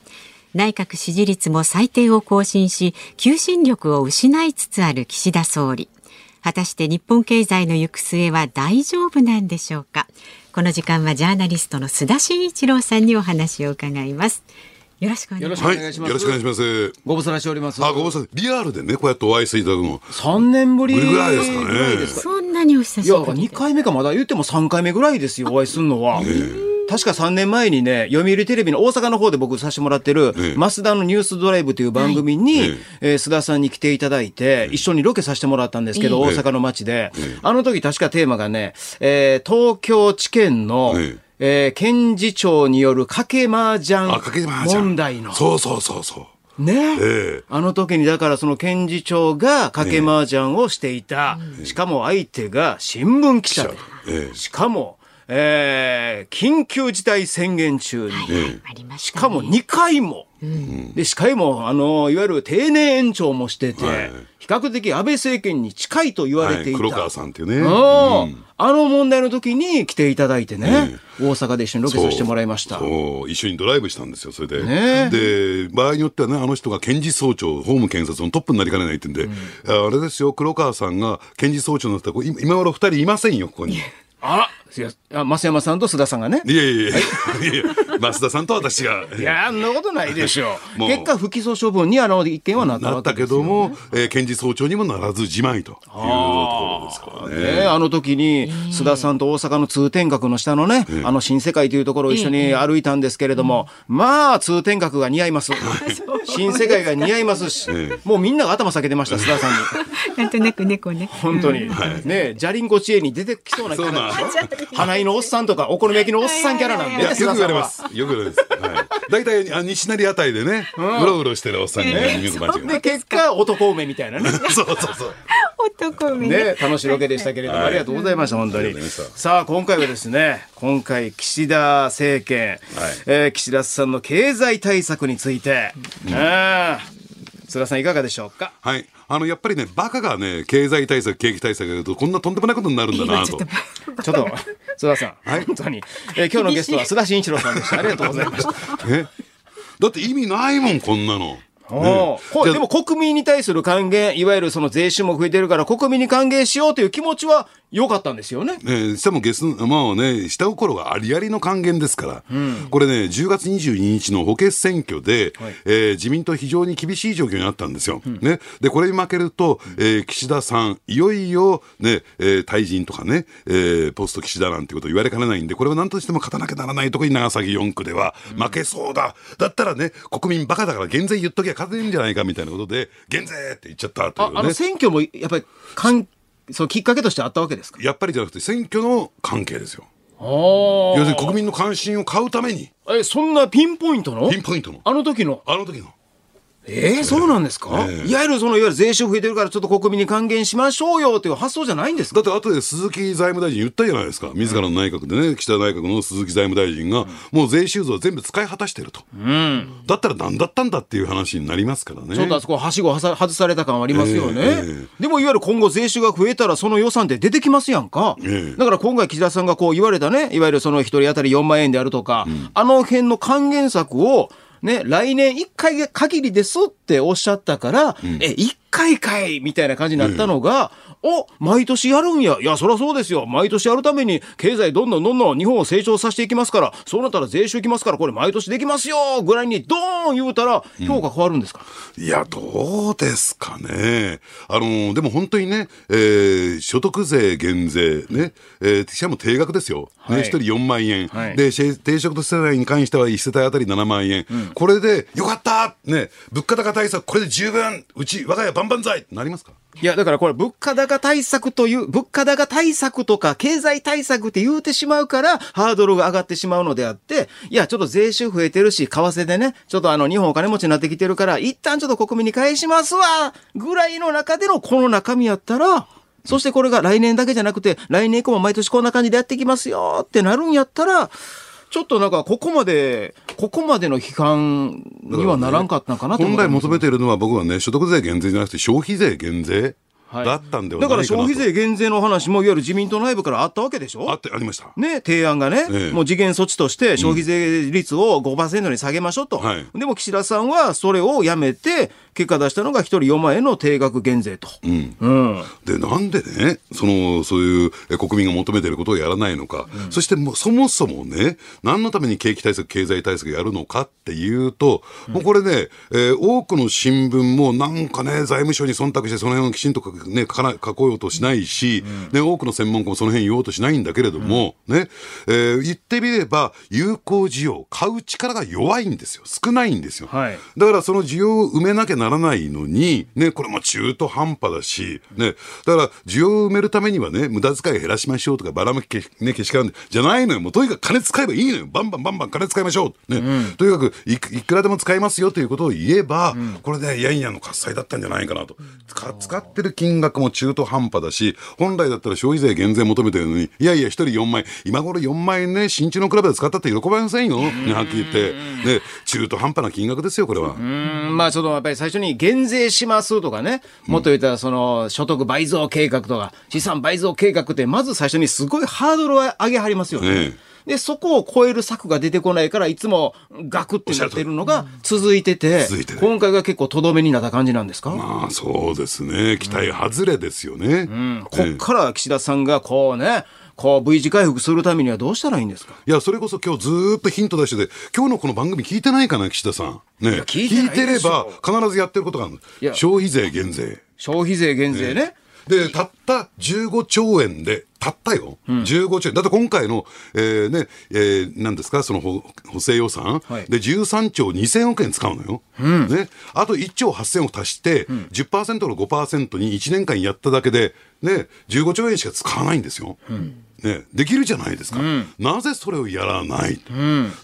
内閣支持率も最低を更新し、求心力を失いつつある岸田総理。果たして日本経済の行く末は大丈夫なんでしょうか？この時間はジャーナリストの須田慎一郎さんにお話を伺いますよろしくお願いしますはい、よろしくお願いします。ご無沙汰しております。あ、ごめんなさい。リアルでね、こうやってお会いしていただくの。三年ぶりぐらいですかねそんなにお久いや、しぶり二回目かまだ言っても三回目ぐらいですよ、お会いするのは。確か3年前にね、読売テレビの大阪の方で僕させてもらってる、ええ。増田のニュースドライブという番組に、はいえー須田さんに来ていただいて、一緒にロケさせてもらったんですけど、ええ。大阪の街で、あの時確かテーマがね、えー東京地検の、ええ。ー検事長による賭け麻雀問題の。そうそうそうそう。ね、ええ。あの時にだからその検事長が賭け麻雀をしていた、しかも相手が新聞記者で、ええ。しかも、えー緊急事態宣言中に、えありましかも2回も、でしかもあのいわゆる定年延長もしてて、はい。比較的安倍政権に近いと言われていた、はい、黒川さんっていうね。あの問題の時に来ていただいてね、大阪で一緒にロケさせてもらいました。一緒にドライブしたんですよ、それで。ね。で、場合によってはね、あの人が検事総長、法務検察のトップになりかねないってんで、ああれですよ、黒川さんが検事総長になったら、今今頃二人いませんよ、ここに。あいやあ増山さんと須田さんがね。いやいやいや、いや増田さんと私が。いや、あんなことないでしょう。もう。結果、不起訴処分にあの一件はなったなったけわけですよども、えー検事総長にもならずじまいというところですからね。ね、あの時に須田さんと大阪の通天閣の下のね、あの新世界というところを一緒に歩いたんですけれども、まあ通天閣が似合います。新世界が似合いますし、もうみんなが頭下げてました、須田さんに。なんとなく猫ね。本当に。ね、じゃりんこ知恵に出てきそうなキャのおっさんとかお好み焼きのおっさんキャラなんで、よく言われま。す。よく言われます。はい。大体、あ西成あたりでね、うろうろしてるおっさんにね、見る間違いなで、い。結果、男梅みたいなね。そうそうそう。男梅ねね、楽しいロケでしたけれども、はいありがとうございました、本当にさあ、今回はですね、今回、岸田政権、えー岸田さんの経済対策について、あー菅田さん、いかがでしょうか？はい。あの、やっぱりね、バカがね、経済対策、景気対策やると、こんなとんでもないことになるんだなと今ちょっ。とちょっと、須田さん、はい？本当に、えー今日のゲストは須田慎一郎さんでした。ありがとうございました。え？だって意味ないもん、こんなの。おーこじゃあでも国民に対する還元、いわゆるその税収も増えてるから、国民に還元しようという気持ちは良かったんですよね。えー、してもゲス、まあね、下心がありありの還元ですから、これね、10月22日の補欠選挙で、えー自民党非常に厳しい状況になったんですよ。ね。で、これに負けると、えー岸田さん、いよいよ、ね、えー退陣とかね、えーポスト岸田なんてこと言われかねないんで、これは何としても勝たなきゃならないところに長崎4区では負けそうだ。だったらね、国民バカだから減税言っときゃ勝てるんじゃないかみたいなことで、減税って言っちゃったというね。ああの選挙もやっぱりかんそのきっかけとしてあったわけですか？やっぱりじゃなくて選挙の関係ですよ。要要するに国民の関心を買うために、え、そんなピンポイントの？ピンポイントの、あの時の？あの時の。えー、そうなんですか、ええ。いわゆるその、いわゆる税収増えてるからちょっと国民に還元しましょうよという発想じゃないんですか？だって後で鈴木財務大臣言ったじゃないですか。自らの内閣でね、岸田内閣の鈴木財務大臣が、もう税収増全部使い果たしてると。だったら何だったんだっていう話になりますからね。ちょっとあそこはしごはさ外された感はありますよね、ええでもいわゆる今後税収が増えたらその予算って出てきますやんか、ええ。だから今回岸田さんがこう言われたねいわゆるその一人当たり4万円であるとか、あの辺の還元策をね、来年1回限りですっておっしゃったから、え、1回かいみたいな感じになったのが、お、毎年やるんや。いや、そりゃそうですよ。毎年やるために、経済どんどんどんどん日本を成長させていきますから、そうなったら税収いきますから、これ毎年できますよぐらいにドーン言うたら、評価変わるんですか、いや、どうですかね。あの、でも本当にね、えー所得税減税、ね、えーしかも定額ですよ。ね、はい一人4万円。はいで、低低所得世帯に関しては1世帯あたり7万円。これで、よかったね、物価高対策、これで十分うち、我が家万々歳。なりますか？いや、だからこれ、物価高対策という、物価高対策とか経済対策って言うてしまうから、ハードルが上がってしまうのであって、いや、ちょっと税収増えてるし、為替でね、ちょっとあの、日本お金持ちになってきてるから、一旦ちょっと国民に返しますわぐらいの中でのこの中身やったら、そしてこれが来年だけじゃなくて、来年以降も毎年こんな感じでやっていきますよってなるんやったら、ちょっとなんか、ここまで、ここまでの批判にはならんかったかなとね本来求めているのは僕はね、所得税減税じゃなくて消費税減税。だったんではだから消費税減税の話もいわゆる自民党内部からあったわけでしょ？あって、ありました。ね、提案がね、ええ。もう次元措置として消費税率を5%に下げましょうと、はい。でも岸田さんはそれをやめて、結果出したのが1人4万円の定額減税と。うん。で、なんでね、その、そういうえ国民が求めていることをやらないのか、そしてもうそもそもね、何のために景気対策、経済対策やるのかっていうと、もうこれね、えー多くの新聞もなんかね、財務省に忖度して、その辺をきちんと書くね、書かな書こうとしないし、ね、多くの専門家もその辺言おうとしないんだけれども、ね、えー言ってみれば、有効需要、買う力が弱いんですよ。少ないんですよ。はいだからその需要を埋めなきゃならないのに、ね、これも中途半端だし、ね、だから需要を埋めるためにはね、無駄遣い減らしましょうとか、ばらまきけ、ね、けしからんで、じゃないのよ。もうとにかく金使えばいいのよ。バンバンバンバン金使いましょう。ね。とにかくいく、いくらでも使いますよということを言えば、これで、いやいやの喝采だったんじゃないかなと。使使ってる金額も中途半端だし、本来だったら消費税減税求めてるのに、いやいや、一人4万円、今頃4万円ね、新地のクラブで使ったって喜ばれませんよ。ね、はっきり言って。ね、中途半端な金額ですよ、これは。うんまあちょっとやっぱり最初に減税しますとかね、もっと言ったらその所得倍増計画とか資産倍増計画ってまず最初にすごいハードルを上げはりますよね。えで、そこを超える策が出てこないから、いつもガクってなってるのが続いてて、続いてる今回が結構とどめになった感じなんですか、まあそうですね、期待外れですよね。こっから岸田さんがこうね、こう V 字回復するためにはどうしたらいいんですか？いや、それこそ今日ずーっとヒント出してて、今日のこの番組聞いてないかな、岸田さん。ね。聞いてないでれば、必ずやってることがある消費税減税。消費税減税ね。で、たった15兆円で、たったよ、15兆円。だって今回の、えーね、えー、何ですか、その補補正予算、はいで、13兆2000億円使うのよ。ね。あと1兆8000億足して、10%の5%に1年間やっただけで、ね、15兆円しか使わないんですよ。ね、できるじゃないですか、なぜそれをやらない、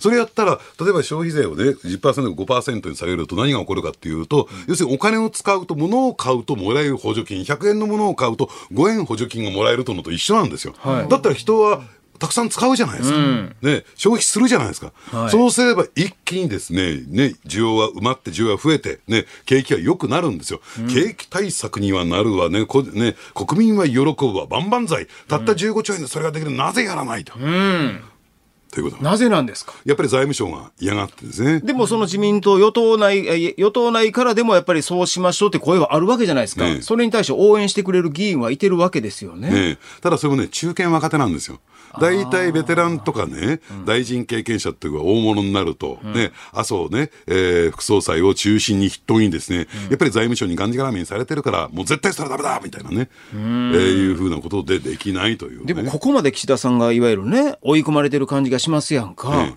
それやったら、例えば消費税をね、10%から5%に下げると何が起こるかっていうと、要するにお金を使うと、物を買うともらえる補助金、100円のものを買うと5円補助金がもらえるとのと一緒なんですよ。だったら人はたくさん使うじゃないですか、ね、消費するじゃないですか、はい。そうすれば一気にですねね需要は埋まって需要は増えて、ね、景気は良くなるんですよ、景気対策にはなるわね。こね国民は喜ぶわ。万々歳。たった15兆円でそれができる。なぜやらないと、ということなぜなんですか？やっぱり財務省が嫌がってですね。でもその自民党、与党内、え与党内からでもやっぱりそうしましょうって声はあるわけじゃないですか。ねえ。それに対して応援してくれる議員はいてるわけですよね。ねえ。ただそれもね、中堅若手なんですよ。大体ベテランとかね、大臣経験者っていうのが大物になると、ね、麻生ね、えー副総裁を中心に筆頭にですね、やっぱり財務省にがんじがらめにされてるから、もう絶対それはダメだみたいなね、えーいうふうなことでできないという、ね。でもここまで岸田さんがいわゆるね、追い込まれてる感じがしますやんか。ええ。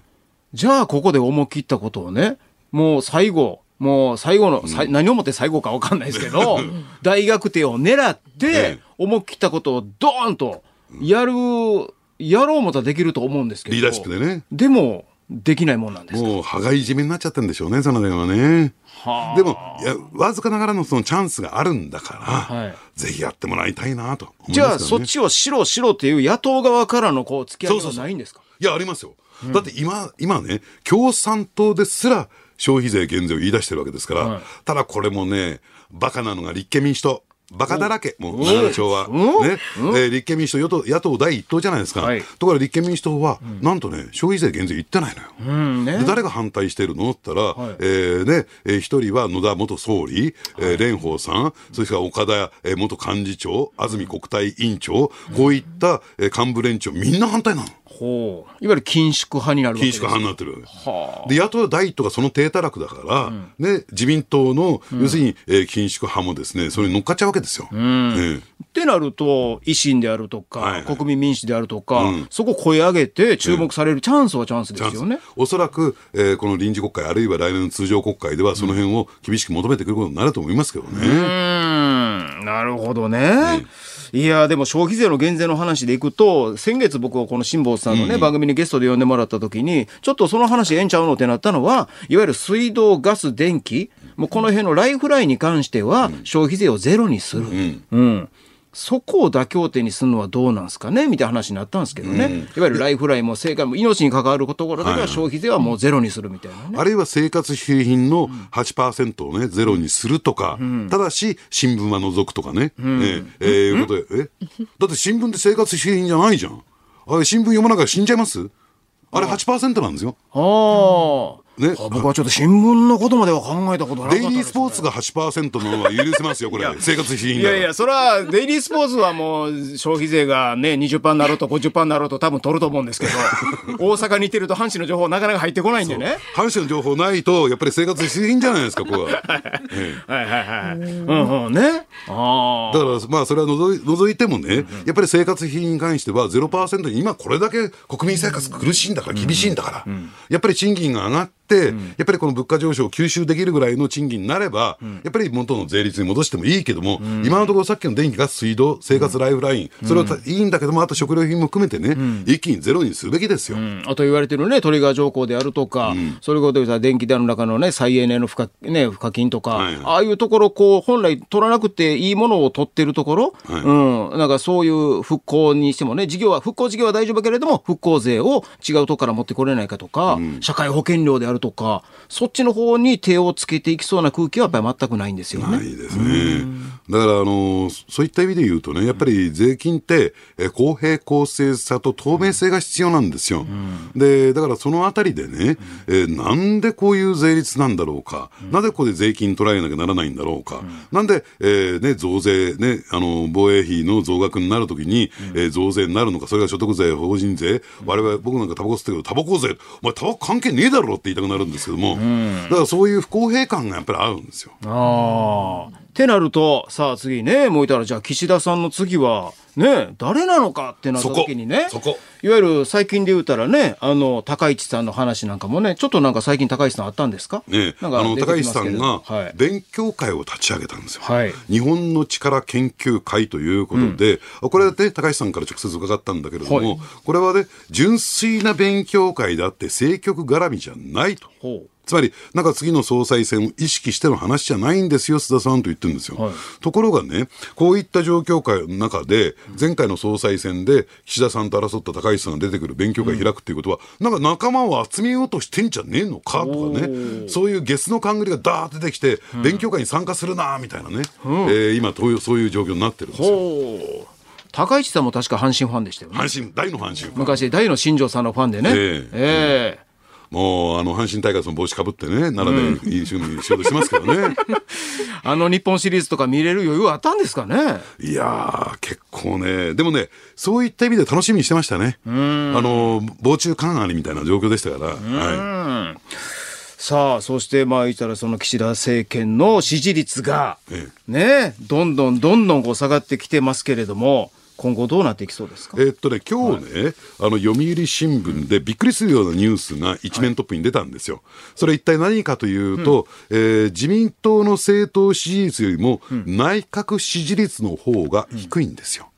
じゃあここで思い切ったことをね、もう最後、もう最後の、さい何をもって最後か分かんないですけど、大学手を狙ってええ、思い切ったことをドーンとやる、やろうもたらできると思うんですけど。リーダーシップでね。でも、できないもんなんですか？もう、歯がいじめになっちゃってるんでしょうね、その辺はね。でも、いや、わずかながらのそのチャンスがあるんだから、はいぜひやってもらいたいなと思いますじゃあ、そっちをしろしろっていう野党側からのこう付き合いはないんですか？いや、ありますよ。だって今、今ね、共産党ですら消費税減税を言い出してるわけですから、はいただこれもね、バカなのが立憲民主党。バカだらけ、もう、奈良町は。ね、えー立憲民主党、与党、野党第一党じゃないですか。はい。ところが立憲民主党は、なんとね、消費税減税言ってないのよ。うんね。で誰が反対してるの？って言ったら、えーね、えー一人は野田元総理、えー蓮舫さん、それから岡田、えー元幹事長、安住国対委員長、こういった、えー幹部連中、みんな反対なの。ほう。いわゆる緊縮派になるわけです派になってる。はで、野党第一党がその低たらくだから、ね、自民党の、要するに、えー緊縮派もですね、それに乗っかっちゃうわけですよ。ええ。ってなると維新であるとか、はいはい。国民民主であるとか、そこ声上げて注目されるチャンスはチャンスですよね。おそらく、えーこの臨時国会、あるいは来年の通常国会では、その辺を厳しく求めてくることになると思いますけどね。うーん。なるほどね。いやでも消費税の減税の話でいくと先月僕はこの辛坊さんのね、番組にゲストで呼んでもらった時にちょっとその話ええんちゃうのってなったのはいわゆる水道ガス電気もうこの辺のライフラインに関しては消費税をゼロにする、うんそこを妥協点にするのはどうなんですかね？みたいな話になったんですけどね、いわゆるライフラインも生活も命に関わるところだけは消費税はもうゼロにするみたいなね。あるいは生活必需品の8%をね、ゼロにするとか、ただし、新聞は除くとかね、えーえーいうことで、え？だって新聞って生活必需品じゃないじゃん。あれ、新聞読まなきゃ死んじゃいます？あれ8%なんですよ。ああね。あ僕はちょっと新聞のことまでは考えたことなかったデイリースポーツが8%のは許せますよ、これ。生活必需品だからいやいや、それは、デイリースポーツはもう、消費税がね、20%になろうと50%になろうと多分取ると思うんですけど、大阪にいてると阪神の情報なかなか入ってこないんでね。阪神の情報ないと、やっぱり生活必需品じゃないですか、ここは。え えはいはいはい。うんうんね。あだから、まあ、それは除い除いてもね、やっぱり生活費に関しては0%に、今これだけ国民生活苦しいんだから、厳しいんだから、やっぱり賃金が上がって、やっぱりこの物価上昇を吸収できるぐらいの賃金になれば、やっぱり元の税率に戻してもいいけども、今のところさっきの電気、ガス、水道、生活ライフライン、それはいいんだけども、あと食料品も含めてね、一気にゼロにするべきですよ。あ。あと言われてるね、トリガー条項であるとか、それこそ電気代の中のね、再エネの賦課,、ね、賦課金とか、はいはい。ああいうところ、こう、本来取らなくていいものを取ってるところ、はい。うん、なんかそういう復興にしてもね、事業は、復興事業は大丈夫だけれども、復興税を違うところから持ってこれないかとか、社会保険料であるとか、そっちの方に手をつけていきそうな空気はやっぱり全くないんですよね。ないですね。だから、あの、そういった意味で言うとね、やっぱり税金って、え公平公正さと透明性が必要なんですよ。で、だからそのあたりでね、えーなんでこういう税率なんだろうか、なぜここで税金取られなきゃならないんだろうか、なんで、えーね、増税、ね、あの、防衛費の増額になるときに、えー増税になるのか、それが所得税、法人税、我々、僕なんかタバコ吸ってるけど、タバコ税、お前タバコ関係ねえだろって言いたくなるんですけども、だからそういう不公平感がやっぱりあるんですよ。ああ。ってなると、さあ次ね、もういたら、じゃあ岸田さんの次は、ね、誰なのかってなった時にね、いわゆる最近で言うたらね、あの、高市さんの話なんかもね、ちょっとなんか最近高市さんあったんですか？ね、あなんかの高市さんが。勉強会を立ち上げたんですよ。はい。日本の力研究会ということで、これはね、高市さんから直接伺ったんだけれども、はい。これはね、純粋な勉強会であって、政局絡みじゃないと。ほうつまり、なんか次の総裁選を意識しての話じゃないんですよ、須田さんと言ってるんですよ。はいところがね、こういった状況下の中で、前回の総裁選で岸田さんと争った高市さんが出てくる勉強会開くっていうことは、なんか仲間を集めようとしてんじゃねえのかとかね、そういうゲスの勘繰りがダーッと出てきて、勉強会に参加するなみたいなね、えー今そういう、そういう状況になってるんですよ。高市さんも確か阪神ファンでしたよね。阪神、大の阪神。昔、大の新庄さんのファンでね。ええええもう、あの、阪神タイガースの帽子かぶってね、奈良でいい仕事仕事してますけどね。あの日本シリーズとか見れる余裕あったんですかね？いやー、結構ね、でもね、そういった意味で楽しみにしてましたね。あの、防虫感ありみたいな状況でしたから。はい。さあそしてまあ言ったらその岸田政権の支持率がえねどんどんどんどんこう下がってきてますけれども今後どうなっていきそうですか？えーっとね、今日ね、あの、読売新聞でびっくりするようなニュースが一面トップに出たんですよ。それ一体何かというと、えー自民党の政党支持率よりも内閣支持率の方が低いんですよ。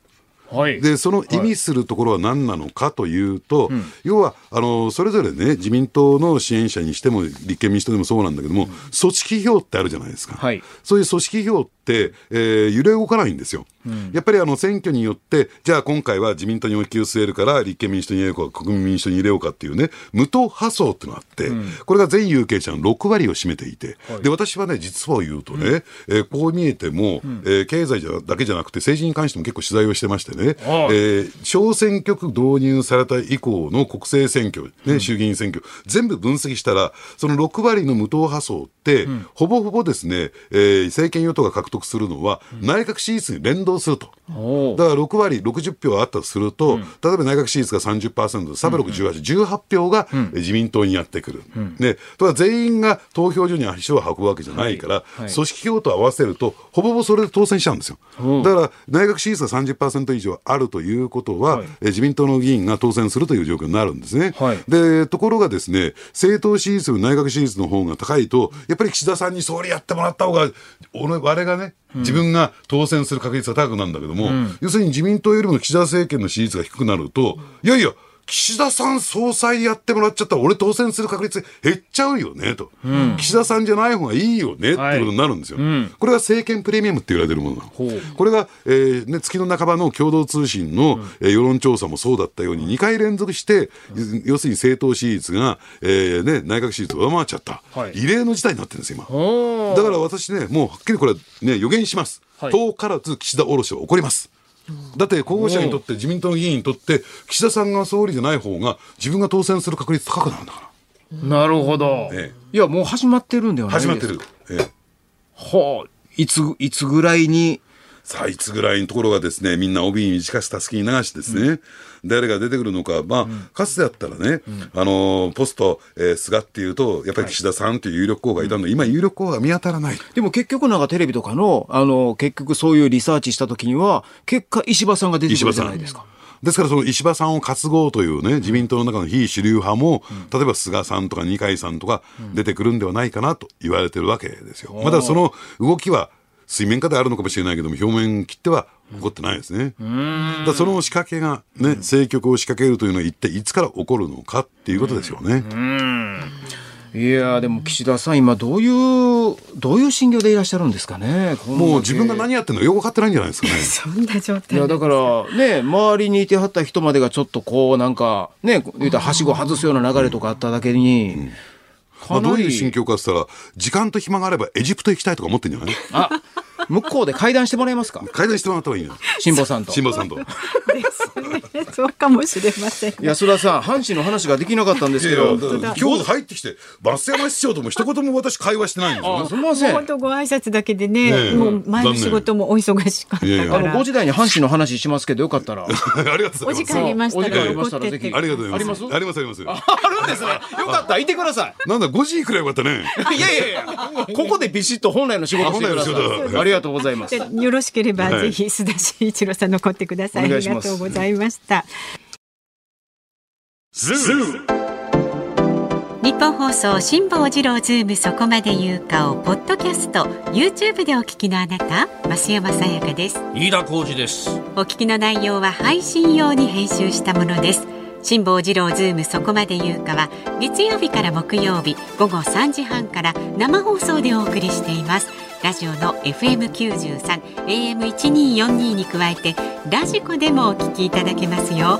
はい。で、その意味するところは何なのかというと、要は、あの、それぞれね、自民党の支援者にしても、立憲民主党でもそうなんだけども、組織票ってあるじゃないですか。はい。そういう組織票っって、えー揺れ動かないんですよ。やっぱりあの選挙によって、じゃあ今回は自民党に追い気を据えるから、立憲民主党に入れようか、国民民主党に入れようかっていうね、無党派層っていうのがあって、これが全有権者の6割を占めていて、で私はね、実は言うとね、えーこう見えても、えー経済じゃだけじゃなくて、政治に関しても結構取材をしてましてね、えー小選挙区導入された以降の国政選挙、ね、衆議院選挙、全部分析したら、その6割の無党派層って、ほぼほぼですね、えー政権与党が獲得するのは、内閣支持率に連動すると。おだから6割、60票あったとすると、例えば内閣支持率が30%、368、18票がえー自民党にやってくる。ね、とは全員が投票所に足を運ぶわけじゃないから、組織票と合わせると、ほぼほぼそれで当選しちゃうんですよ。だから、内閣支持率が30%以上あるということは、えー自民党の議員が当選するという状況になるんですね。はい。で、ところがですね、政党支持率内閣支持率の方が高いと、やっぱり岸田さんに総理やってもらった方が、俺、我がね、自分が当選する確率が高くなるんだけども、要するに自民党よりも岸田政権の支持率が低くなると、いやいや、岸田さん総裁やってもらっちゃったら、俺当選する確率減っちゃうよね、と。岸田さんじゃない方がいいよね、ってことになるんですよ。これが政権プレミアムって言われてるものなの。これが、えーね、月の半ばの共同通信の、えー世論調査もそうだったように、2回連続して、要するに政党支持率が、えーね、内閣支持率を上回っちゃった。はい異例の事態になってるんですよ、今。だから私ね、もうはっきりこれ、ね、予言します。はい遠からず岸田おろしは起こります。だって候補者にとって、自民党の議員にとって、岸田さんが総理じゃない方が、自分が当選する確率高くなるんだから。なるほど、えいやもう始まってるんではないですか始まってる。ええ。はあいついつぐらいに？さあ、いつぐらいのところがですね、みんな帯に短くたすきに流してですね、誰が出てくるのか、まあ、かつてだったらね、あのーポスト、えー菅っていうと、やっぱり岸田さんという有力候補がいたので、今有力候補が見当たらない。でも結局なんかテレビとかのあの結局そういうリサーチした時には結果石破さんが出てくるじゃないですか。ですから、その石破さんを担ごうというね、自民党の中の非主流派も、例えば菅さんとか二階さんとか出てくるんではないかなと言われてるわけですよ。まだその動きは水面下であるのかもしれないけども、表面切っては起こってないですね。だからその仕掛けがね、政局を仕掛けるというのは一体いつから起こるのかっていうことですよね。いやーでも岸田さん今どういうどういう心境でいらっしゃるんですかね。もう自分が何やってるのかよく分かってないんじゃないですかね。そんな状態いやだからね周りにいてはった人までがちょっとこうなんかね言うたらはしご外すような流れとかあっただけに、まあ、どういう心境境かって言ったら、時間と暇があればエジプト行きたいとか思ってんじゃない？あ向こうで会談してもらえますか？会談してもらった方がいいな。辛坊さんと。辛坊さんと。そうかもしれません安田さん阪神の話ができなかったんですけど。今日入ってきて、増山市長とも一言も私会話してないんですよあね。すみません。本当ご挨拶だけでね、もう前の仕事もお忙しかったから5時台に阪神の話しますけどよかったら。ありがとうございます。お時間ありましたらりましたら残ってってぜひありがとうございます。あります？ありますあります。あるんですね。よかったいてください。なんだ、5時くらいよかったね。いやいやいや、ここでビシッと本来の仕事してくださあ本来の仕い。事ありがとうございます。でよろしければ、はいぜひ須田慎一郎さん残ってください。ありがとうございました。日本放送辛坊治郎ズームそこまで言うかをポッドキャスト YouTube でお聞きのあなた増山さやかです。飯田浩二です。お聞きの内容は配信用に編集したものです。辛坊治郎ズームそこまで言うかは月曜日から木曜日午後3時半から生放送でお送りしていますラジオの FM93 AM1242 に加えてラジコでもお聞きいただけますよ。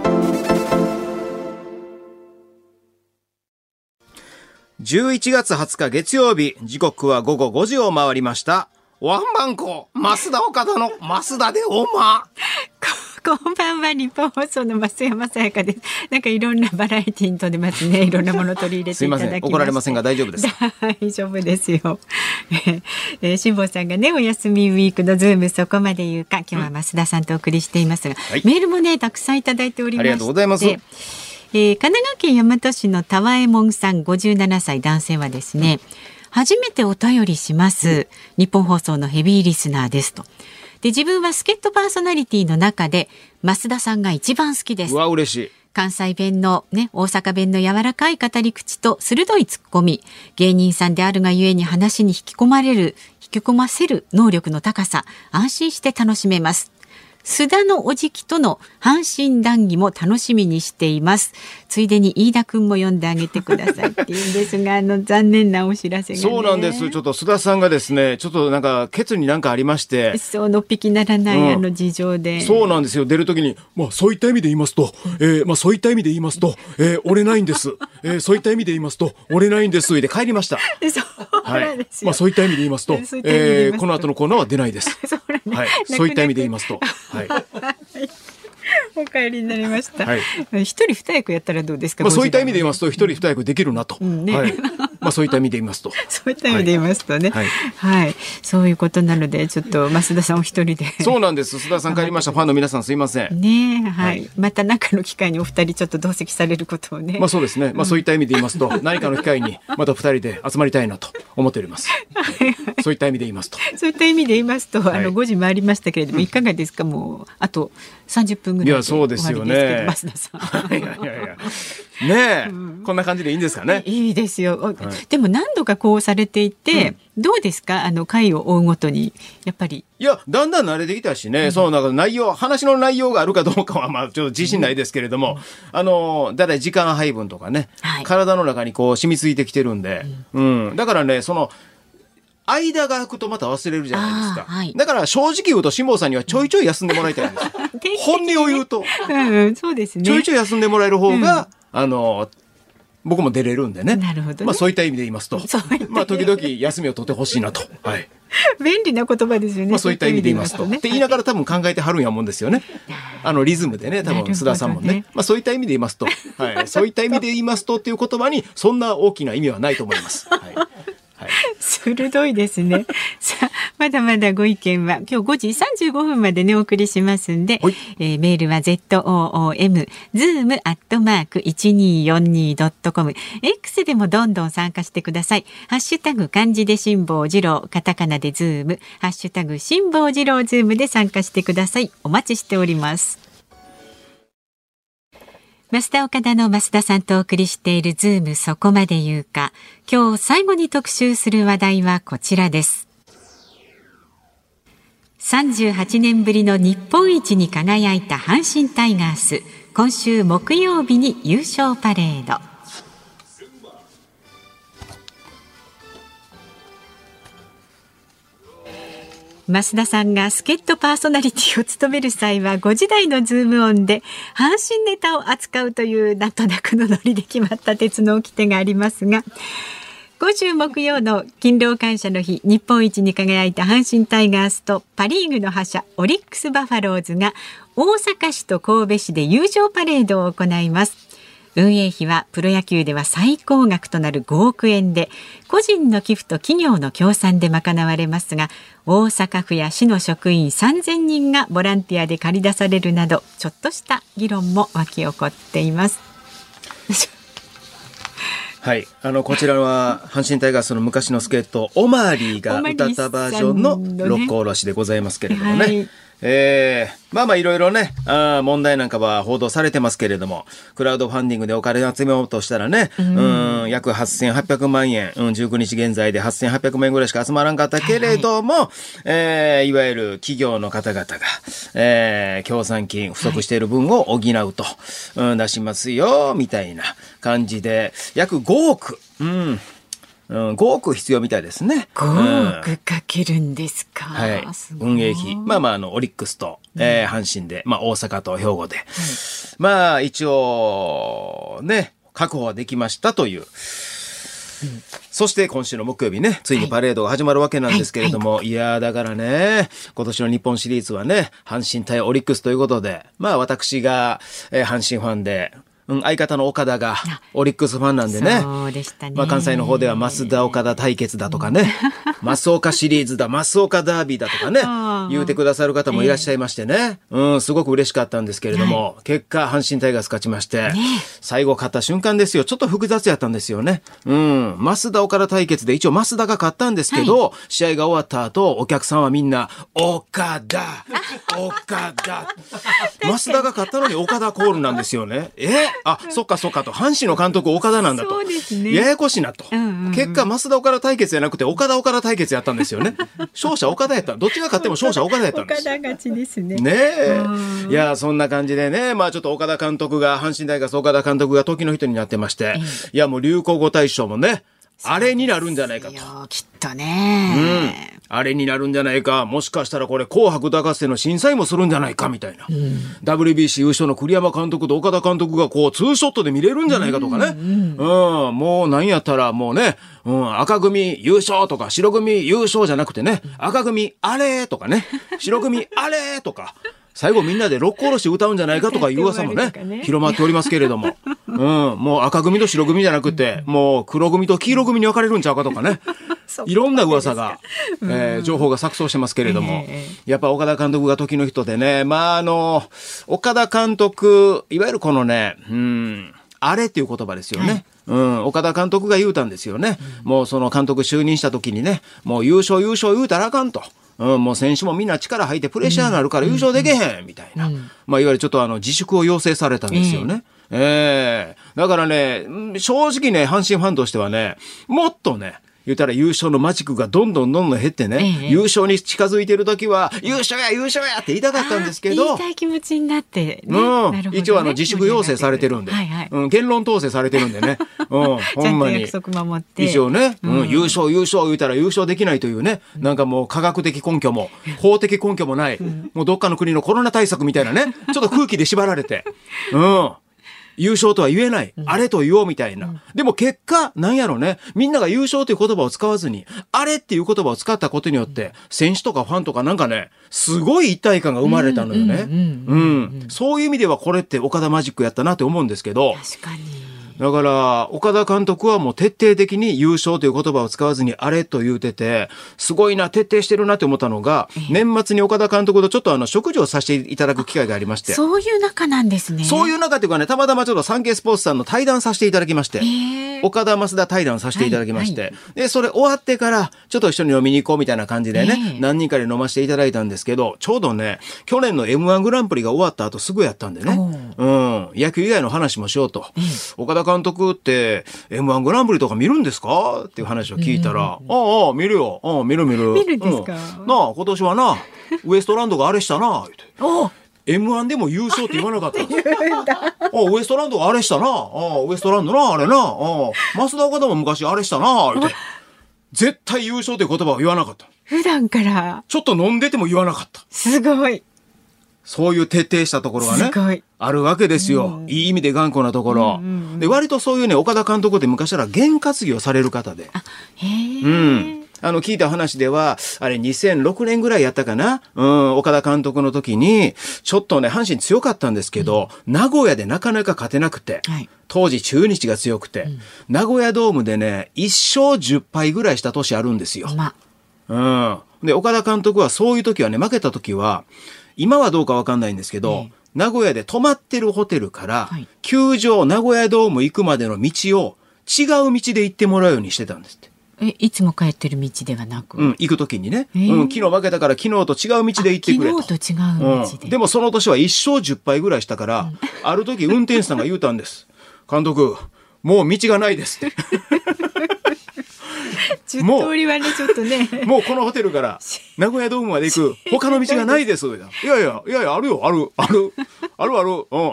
11月20日月曜日、時刻は午後5時を回りました。ワンバンコ、増田岡田の増田でおま。こ こんばんはニッポン放送の増山さやかです。なんかいろんなバラエティーに富んでますね。いろんなもの取り入れていただきまして。すいません怒られませんか大丈夫です。大丈夫ですよ。えーえー辛坊さんがねお休みウィークのズームそこまで言うか今日は増田さんとお送りしていますが、はい。メールもねたくさんいただいておりまして。ありがとうございますえー神奈川県大和市のタワエモンさん57歳男性はですね、初めてお便りします。日本放送のヘビーリスナーですと。で自分は助っ人パーソナリティの中で増田さんが一番好きです。うわ嬉しい。関西弁のね、大阪弁の柔らかい語り口と鋭いツッコミ、芸人さんであるがゆえに話に引き込まれる、引き込ませる能力の高さ、安心して楽しめます。須田のおじきとの阪神談義も楽しみにしています。ついでに飯田くんも読んであげてくださいって言うんですが、あの残念なお知らせが、ね。そうなんです。ちょっと須田さんがですねちょっとなんかケツになんかありまして。そうのっぴきならない、うんあの事情で。そうなんですよ。出るときに、まあ、そういった意味で言いますと、えーまあ、そういった意味で言いますと、えー、折れないんです、えー、そういった意味で言いますと。折れないんです。で帰りました。そうはなんですよ。まあ、そういった意味で言いますと、えー、この後のコーナーは出ないです。そうなんです。はい、そういった意味で言いますと、はい、お帰りになりました。はい。一人二役やったらどうですか？まあ、そういった意味で言いまますと、一人二役できるなと、ん。ね。はい、まあ、そういった意味で言いますと。そういった意味で言いますとね、ははい。い、そういうことなので、ちょっと増田さんお一人で。そうなんです、須田さん帰りました、ファンの皆さん、すいません。ねえ、はい、はい。また何かの機会にお二人ちょっと同席されることをね。まあ、そうですね、まあ、そういった意味で言いますと、何かの機会に、また二人で集まりたいなと思っております。そういった意味で言いますと。そういった意味で言いますと、あはい。の5時回りましたけれども、いかがですか、もうあと30分ぐらいいやそうですよね。終わりですけど増田さん。いやいやいや、ねえ、こんな感じでいいんですかね。いいですよ、おでも何度かこうされていて、どうですか？あの回を追うごとにやっぱり。いや、だんだん慣れてきたしね、そのなんか内容、話の内容があるかどうかは、まあ、ちょっと自信ないですけれども、あの、だいたい時間配分とかね、はい。体の中にこう染みついてきてるんで、うん、だからね、その、間が空くとまた忘れるじゃないですか。はい。だから正直言うと、辛坊さんにはちょいちょい休んでもらいたいんですよ。本音を言うと、うん。うん、そうですね。ちょいちょい休んでもらえる方が、あの、僕も出れるんでね。なるほどねまあそういった意味で言いますとまあ時々休みを取ってほしいなと。はい。便利な言葉ですよね。まあそういった意味で言いますと。って言いながら多分考えてはるんやもんですよね。あのリズムでね、多分須田さんもねね。まあそういった意味で言いますと、はい。そういった意味で言いますとっていう言葉にそんな大きな意味はないと思います。はい。はい。鋭いですね。まだまだご意見は今日5時35分までね、お送りしますんで、はいえーメールは zoom、zoom アットマーク 1242.com、X でもどんどん参加してください。ハッシュタグ漢字で辛坊治郎、カタカナでズーム、ハッシュタグ辛坊治郎ズームで参加してください。お待ちしております。増田岡田の増田さんとお送りしているズームそこまで言うか。今日最後に特集する話題はこちらです。38年ぶりの日本一に輝いた阪神タイガース。今週木曜日に優勝パレード。増田さんが助っ人パーソナリティを務める際は5時台のズームオンで阪神ネタを扱うというなんとなくのノリで決まった鉄の掟がありますが今週木曜の勤労感謝の日日本一に輝いた阪神タイガースとパ・リーグの覇者オリックス・バファローズが大阪市と神戸市で優勝パレードを行います。運営費はプロ野球では最高額となる5億円で個人の寄付と企業の協賛で賄われますが大阪府や市の職員3000人がボランティアで借り出されるなどちょっとした議論も沸き起こっています。はい。あの、こちらは、阪神タイガースの昔の助っ人、オマーリーが歌ったバージョンの六甲おろしでございますけれどもね。はいえーまあまあいろいろね、あー問題なんかは報道されてますけれども、クラウドファンディングでお金を集めようとしたらね、うん、約8800万円、うん、19日現在で8800万円ぐらいしか集まらんかったけれども、えーいわゆる企業の方々が、えー協賛金不足している分を補うと、うん、出しますよ、みたいな感じで、約5億、うん、うん、5億必要みたいですね。5億かけるんですか？はいす。ごい運営費。まあまあ、あの、オリックスと、えー阪神で、まあ、大阪と兵庫で。まあ、一応、ね、確保はできましたという。そして今週の木曜日ね、ついにパレードが始まるわけなんですけれども、い、やーだからね、今年の日本シリーズはね、阪神対オリックスということで、まあ私が、えー阪神ファンで、うん、相方の岡田がオリックスファンなんでね。そうでしたね。まあ、関西の方では増田岡田対決だとかね、増岡シリーズだ、増岡ダービーだとかね、言うてくださる方もいらっしゃいましてね、うん、すごく嬉しかったんですけれども、結果、阪神タイガース勝ちまして、最後勝った瞬間ですよ、ちょっと複雑やったんですよね。うん、増田岡田対決で一応増田が勝ったんですけど、試合が終わった後、お客さんはみんな、岡田岡田。増田が勝ったのに岡田コールなんですよね。え？あ、そっかそっかと、阪神の監督岡田なんだと。そうですねややこしいなと。んうんうん結果、増田岡田対決じゃなくて、岡田岡田対決やったんですよね。勝者岡田やった。どっちが勝っても勝者岡田やったんです。勝ちですねねえ。いや、そんな感じでね、まあちょっと岡田監督が、阪神大学岡田監督が時の人になってまして、いや、もう流行語大賞もね、あれになるんじゃないかと。いやきっとね、あれになるんじゃないか、もしかしたらこれ、紅白歌合戦の審査員もするんじゃないかみたいな、WBC 優勝の栗山監督と岡田監督がこう、ツーショットで見れるんじゃないかとかね、うん。もうなんやったらもうね、うん、赤組優勝とか、白組優勝じゃなくてね、赤組あれとかね、白組あれとか。最後みんなで六甲おろし歌うんじゃないかとかいう噂もね 広まっておりますけれども、うん、もう赤組と白組じゃなくて、もう黒組と黄色組に分かれるんちゃうかとかね、いろんな噂が、えー情報が錯綜してますけれども、えやっぱ岡田監督が時の人でね、まああの、岡田監督、いわゆるこのね、うん、あれっていう言葉ですよね。うん、岡田監督が言うたんですよね。もうその監督就任した時にね、もう優勝優勝言うたらあかんと。うん、もう選手もみんな力入ってプレッシャーになるから優勝できへん、みたいな。まあいわゆるちょっとあの自粛を要請されたんですよね。ええだからね、うん正直ね、阪神ファンとしてはね、もっとね、言ったら優勝のマジックがどんどんどんどん減ってね、ええ。優勝に近づいてる時は、優勝や優勝やって言いたかったんですけど言い、たい気持ちになって、ね。うん。ね。一応あの自粛要請されてるんで、はいはいうん、言論統制されてるんでね、うん、ちほんと約。束守って。一応ね、うん優勝優勝言うたら優勝できないというね、なんかもう科学的根拠も、法的根拠もない、もうどっかの国のコロナ対策みたいなね、ちょっと空気で縛られて、うん。優勝とは言えない、あれと言おうみたいな。でも結果、なんやろね、みんなが優勝という言葉を使わずに、あれっていう言葉を使ったことによって、選手とかファンとかなんかね、すごい一体感が生まれたのよね。うん。そういう意味ではこれって岡田マジックやったなって思うんですけど、確かにだから、岡田監督はもう徹底的に優勝という言葉を使わずにあれと言うてて、すごいな、徹底してるなって思ったのが、年末に岡田監督とちょっとあの、食事をさせていただく機会がありまして、そういう仲なんですね。そういう中というかね、たまたまちょっとサンケイスポーツさんの対談させていただきまして、岡田増田対談させていただきまして、で、それ終わってから、ちょっと一緒に飲みに行こうみたいな感じでね、ええ。何人かで飲ませていただいたんですけど、ちょうどね、去年の M1 グランプリが終わった後すぐやったんでね、う。ん、野球以外の話もしようと。岡田監督って、M1 グランプリとか見るんですか？っていう話を聞いたら、ああ、ああ見るよ。ああ、見る見る。見るんですか？うんなあ、今年はな、ウエストランドがあれしたな、言って。お M1 でも優勝って言わなかった あウエストランドがあれしたな。あウエストランドな、あれな。あ増田岡田も昔あれしたな、言って。絶対優勝って言葉を言わなかった。普段からちょっと飲んでても言わなかった。すごいそういう徹底したところがね。あるわけですよ。いい意味で頑固なところ。で、割とそういうね、岡田監督って昔から験担ぎをされる方で。うん。あの、聞いた話では、あれ2006年ぐらいやったかな？うん、岡田監督の時に、ちょっとね、阪神強かったんですけど、名古屋でなかなか勝てなくて、はい当時中日が強くて、名古屋ドームでね、1勝10敗ぐらいした年あるんですよ。まうん。で、岡田監督はそういう時はね、負けた時は、今はどうかわかんないんですけど、名古屋で泊まってるホテルから、はい球場、名古屋ドーム行くまでの道を違う道で行ってもらうようにしてたんですって。えいつも帰ってる道ではなく、うん、行く時にね、へーうん、昨日負けたから昨日と違う道で行ってくれと。あ昨日と違う道で、うん、でもその年は1勝10敗ぐらいしたから、ある時運転手さんが言うたんです。監督、もう道がないですって。10通りはねちょっとね。もうこのホテルから 名古屋ドームまで行く。他の道がないです。いやいや、いやいや、あるよ、ある、ある、あるある、うん。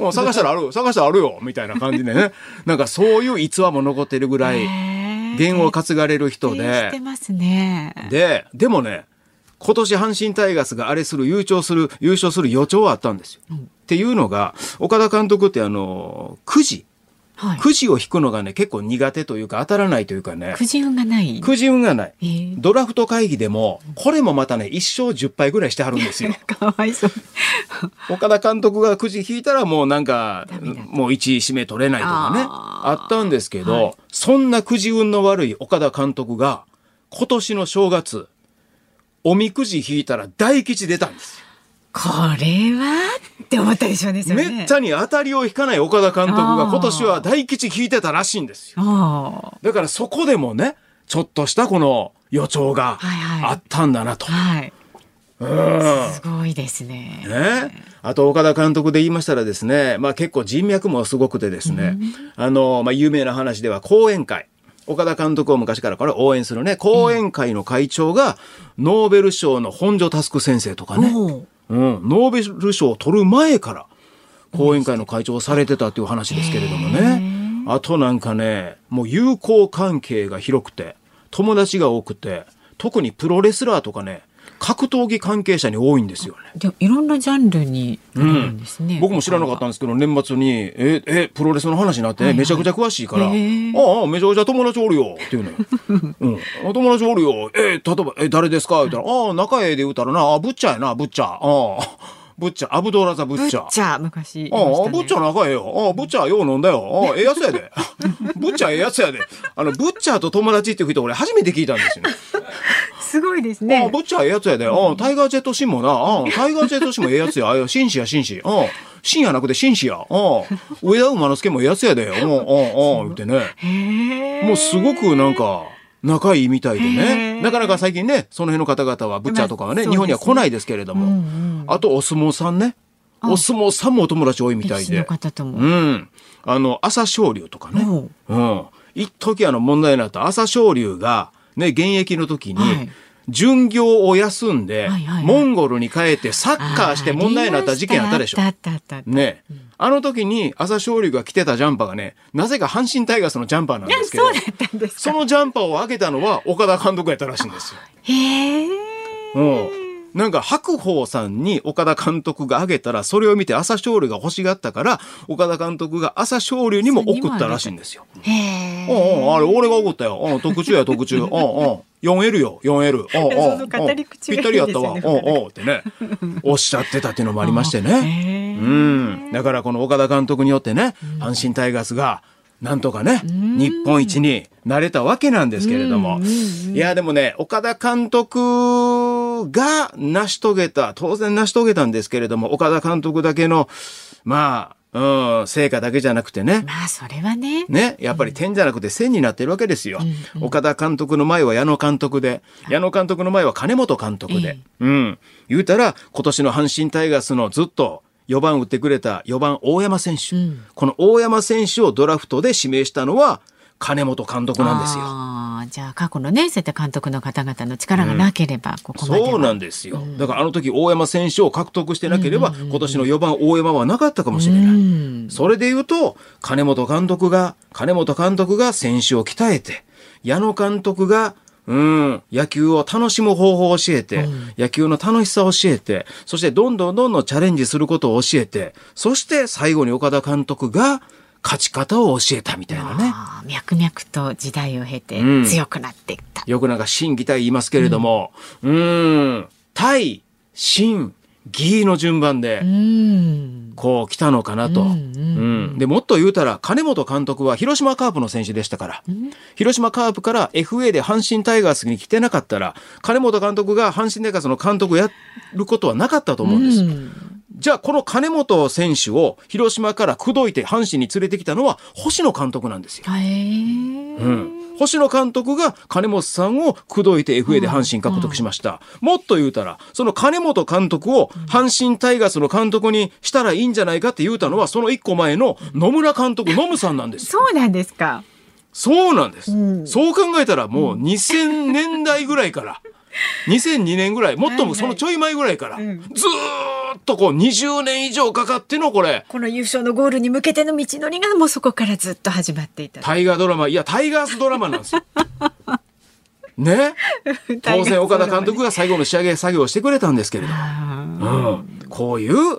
うん探したらある、探したらあるよ、みたいな感じでね。なんかそういう逸話も残ってるぐらい、弦を担がれる人で。して。ますね。で、でもね、今年阪神タイガースがあれする、優勝する、優勝する予兆はあったんですよ。っていうのが、岡田監督ってあの、くじ、はい。くじを引くのがね、結構苦手というか当たらないというかね、くじ運がない。くじ運がない。えー。ドラフト会議でも、これもまたね、1勝10敗ぐらいしてはるんですよ。かわいそう。岡田監督がくじ引いたらもうなんかもう1位指名取れないとかね、あったんですけど、はい。そんなくじ運の悪い岡田監督が、今年の正月、おみくじ引いたら大吉出たんですよ。これは？って思ったでしょうね。めったに当たりを引かない岡田監督が今年は大吉引いてたらしいんですよ。あだからそこでもね、ちょっとしたこの予兆がはいはいあったんだなと。あはい。うんすごいですね。ね、あと岡田監督で言いましたらですね、まあ、結構人脈もすごくてですね、あのまあ、有名な話では講演会岡田監督を昔からこれ応援するね講演会の会長がノーベル賞の本庶佑先生とかね、おううん、ノーベル賞を取る前から講演会の会長をされてたっていう話ですけれどもね。あとなんかねもう友好関係が広くて友達が多くて特にプロレスラーとかね格闘技関係者に多いんですよね。いろんなジャンルにあるんですね。僕も知らなかったんですけど、年末に、え、え、プロレスの話になって、はいはいめちゃくちゃ詳しいから、ああ、めちゃくちゃ友達おるよ、っていうのよ。うん。あ友達おるよ。え、例えば、え、誰ですか？言ったら、ああ、仲ええで言うたらな、あ、ブッチャーやな、ブッチャー。ああ、ブッチャー、アブドーラザ・ブブッチャー。ッチャー昔いまああ。ブッチャー仲ええよ。ああ、ブッチャーよう飲んだよ。ああ、ええやつやで。ブッチャーええやつやで。あの、ブッチャーと友達っていう人俺初めて聞いたんですよね。すごいですああ、ね。ブッチャーええやつやで。ああ、タイガージェットシンもな。ああ、タイガージェットシンもええやつや。ああ、紳士や、紳士。ああ、紳やなくて紳士や。ああ、上田馬之助もええやつやで。ああ、ああ、ああ、言ってね。もうすごくなんか、仲いいみたいでへね。えなかなか最近ね、その辺の方々は、ブッチャーとかはね、まあ日本には来ないですけれども。うんうんあと、お相撲さんね。お相撲さんもお友達多いみたいで。うん。あの、朝青龍とかね。うん。一時あの問題になった朝青龍が、ね、現役の時に、はい巡業を休んで、はいはいはいモンゴルに帰ってサッカーして問題になった事件あったでしょあ。ったあったあった。ね、あの時に朝青龍が着てたジャンパーがね、なぜか阪神タイガースのジャンパーなんですけどそのジャンパーを上げたのは岡田監督やったらしいんですよ。へえ。うん。なんか白鵬さんに岡田監督があげたらそれを見て朝青龍が欲しがったから岡田監督が朝青龍にも送ったらしいんですよ。へうんえ。うん、あれ俺が送ったよ。うん、特注や特注。うんうん。4L よ、4L。うんうん。その語り口がいいですよねぴったりやったわ。うんうんってね。おっしゃってたっていうのもありましてね。うん。だからこの岡田監督によってね、阪神タイガースが、なんとかね、日本一になれたわけなんですけれども。いや、でもね、岡田監督が成し遂げた、当然成し遂げたんですけれども、岡田監督だけの、まあ、うん、成果だけじゃなくてね、まあそれはね。ね、やっぱり点じゃなくて線になってるわけですよ。岡田監督の前は矢野監督で、矢野監督の前は金本監督で。うん。言うたら、今年の阪神タイガースのずっと4番打ってくれた4番大山選手。この大山選手をドラフトで指名したのは金本監督なんですよ。じゃあ過去のね、そういった監督の方々の力がなければ、ここまでは。そうなんですよ。だからあの時大山選手を獲得してなければ、今年の4番大山はなかったかもしれない。それで言うと、金本監督が、金本監督が選手を鍛えて、矢野監督が、うん、野球を楽しむ方法を教えて、野球の楽しさを教えて、そしてどんどんどんどんチャレンジすることを教えて、そして最後に岡田監督が勝ち方を教えたみたいなね。ああ脈々と時代を経てうん強くなっていった。よくなんか心技体言いますけれども、うーん、対、心、義の順番で、うん。こう来たのかなと。うんうんで、もっと言うたら、金本監督は広島カープの選手でしたから、広島カープから FA で阪神タイガースに来てなかったら、金本監督が阪神タイガースの監督をやることはなかったと思うんです。じゃあ、この金本選手を広島から口説いて阪神に連れてきたのは星野監督なんですよ。うん、星野監督が金本さんを口説いて FA で阪神獲得しました。もっと言うたら、その金本監督を阪神タイガースの監督にしたらいいんじゃないかって言うたのは、その一個前の野村監督、野村さんなんですよ。そうなんですか。そうなんです。そう考えたらもう2000年代ぐらいから、2002年ぐらい、もっともそのちょい前ぐらいから、ずーっとこう20年以上かかってのこれ、この優勝のゴールに向けての道のりがもうそこからずっと始まっていた。タイガードラマ、いや、タイガースドラマなんですよ。ね？当然岡田監督が最後の仕上げ作業をしてくれたんですけれども、うん、こういう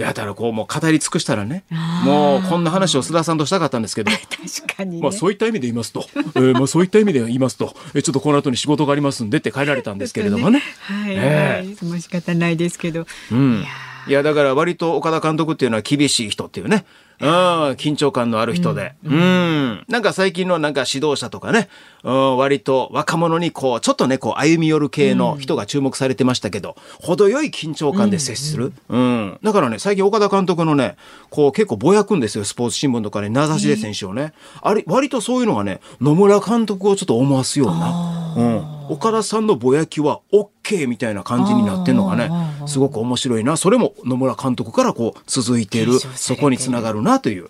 やたらこうもう語り尽くしたらねもうこんな話を須田さんとしたかったんですけど、確かにね。まあ、そういった意味で言いますと、えーまあ、そういった意味で言いますと。えちょっとこの後に仕事がありますんでって帰られたんですけれどもね。はい、え。はい、もう仕方ないですけど。うん。いやいや、だから割と岡田監督っていうのは厳しい人っていうね。うん、緊張感のある人で。うん。なんか最近のなんか指導者とかね、うん、割と若者にこう、ちょっとね、こう歩み寄る系の人が注目されてましたけど、程よい緊張感で接する。うん。だからね、最近岡田監督のね、こう結構ぼやくんですよ、スポーツ新聞とかね、名指しで選手をね。あれ、割とそういうのがね、野村監督をちょっと思わすような。うん。岡田さんのぼやきは OK みたいな感じになってんのがね、すごく面白いな。それも野村監督からこう続いている、そこにつながるなという。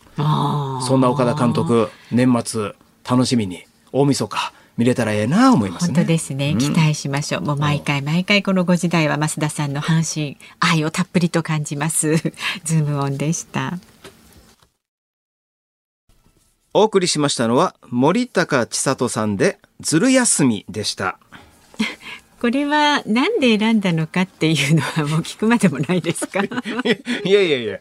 そんな岡田監督、年末楽しみに大晦日見れたらええな思いますね。本当ですね、期待しましょう。もう毎回毎回この5時台は増田さんの阪神愛をたっぷりと感じます。ズームオンでした。お送りしましたのは森高千里さんでずる休みでした。これはなんで選んだのかっていうのはもう聞くまでもないですか？い いやいやいや、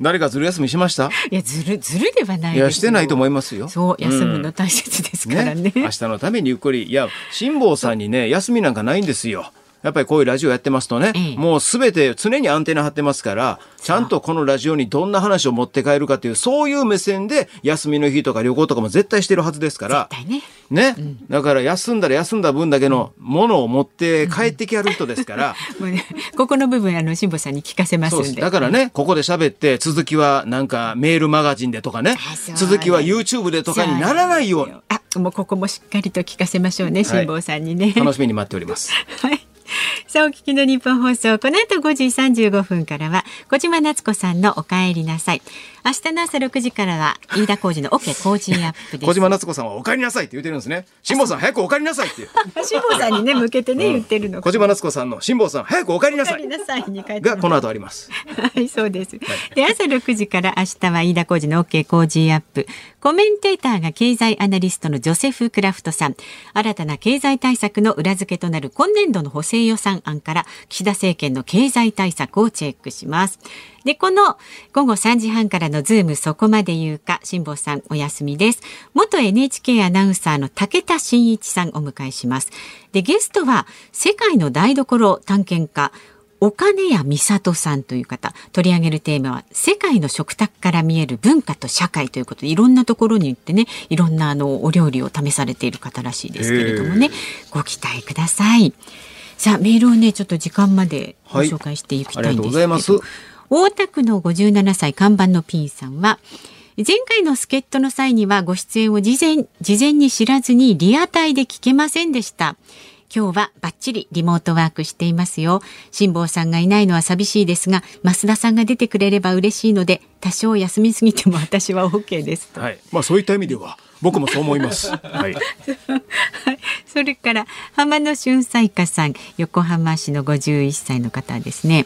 誰かずる休みしました？やずるずるではないですよいや、してないと思いますよ。そう休むの大切ですからね,、明日のためにゆっくり。いや、辛坊さんにね、休みなんかないんですよ。やっぱりこういうラジオやってますとね、ええもうすべて常にアンテナ張ってますから、ちゃんとこのラジオにどんな話を持って帰るかっていう、そういう目線で休みの日とか旅行とかも絶対してるはずですから、絶対ね。ね、だから休んだら休んだ分だけのものを持って帰ってきやる人ですから、もうねここの部分あの辛坊さんに聞かせますんで。だからね、ここで喋って、続きはなんかメールマガジンでとかね続きは YouTube でとかにならないように、あもうここもしっかりと聞かせましょうね辛坊さんにね、楽しみに待っております。はい。さあ、お聞きの日本放送、この後5時35分からは、小島夏子さんのお帰りなさい。明日の朝6時からは、飯田浩二の OK 工事アップです。小島夏子さんはお帰りなさいって言ってるんですね。辛坊さん早くお帰りなさいって。辛坊さんにね、向けてね、言ってるの。小島夏子さんの辛坊さん早くお帰りなさいお帰りなさいに書いてがこの後あります。はい、そうです。で、朝6時から明日は飯田浩二の OK 工事アップ。コメンテーターが経済アナリストのジョセフ・クラフトさん。新たな経済対策の裏付けとなる今年度の補正予算案から岸田政権の経済対策をチェックします。で、この午後3時半からのズームそこまで言うか、辛坊さんお休みです。元 NHK アナウンサーの武田真一さんお迎えします。で、ゲストは世界の台所探検家、岡根谷美里さんという方。取り上げるテーマは世界の食卓から見える文化と社会ということでいろんなところに行ってねいろんなあのお料理を試されている方らしいですけれどもねご期待ください。さあメールをねちょっと時間までご紹介していきたいんですけど、はいありがとうございます大田区の57歳看板のピンさんは前回の助っ人の際にはご出演を事前事前に知らずにリアタイで聞けませんでした。今日はバッチリリモートワークしていますよ。辛坊さんがいないのは寂しいですが、増田さんが出てくれれば嬉しいので、多少休みすぎても私は OK ですと。はい。まあそういった意味では僕もそう思います。はい。はいそれから浜野俊彩花さん横浜市の51歳の方ですね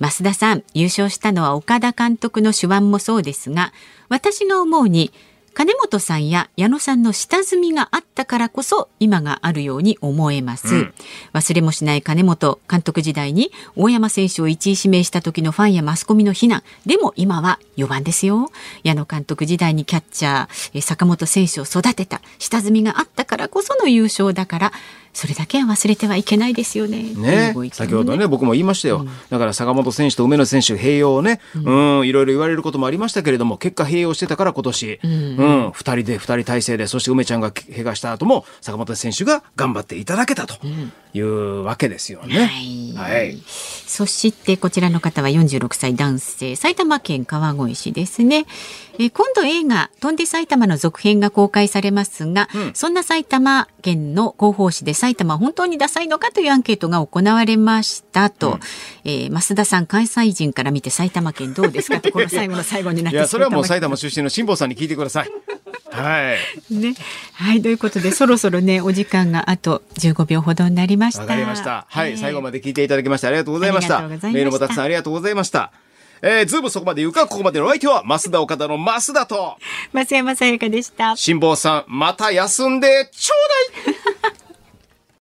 増田さん優勝したのは岡田監督の手腕もそうですが私が思うに金本さんや矢野さんの下積みがあったからこそ今があるように思えます、忘れもしない金本監督時代に大山選手を1位指名した時のファンやマスコミの非難でも今は4番ですよ。矢野監督時代にキャッチャー坂本選手を育てた下積みがあったからこその優勝だからそれだけは忘れてはいけないですよね。ね。ご意見を先ほどね僕も言いましたよ、だから坂本選手と梅野選手併用をね、うん、いろいろ言われることもありましたけれども結果併用してたから今年、うん。二人で二人体制でそして梅ちゃんが怪我した後も坂本選手が頑張っていただけたというわけですよね。はい。そしてこちらの方は46歳男性埼玉県川越市ですね、えー今度映画「飛んで埼玉」の続編が公開されますが、そんな埼玉県の広報誌で埼玉は本当にダサいのかというアンケートが行われましたと、えー増田さん関西人から見て埼玉県どうですかとこの最後の最後になっいてやそれはもう埼玉出身の辛坊さんに聞いてください。はい。ね。はい、ということで、そろそろね、お時間があと15秒ほどになりました。わかりました。はい、えー最後まで聞いていただきましてありがとうございました。ありがとうございましたメールもたくさんありがとうございました。えー、ズームそこまで言うか、ここまでのお相手は、増田岡田の増田と、増山さやかでした。辛坊さん、また休んでちょうだい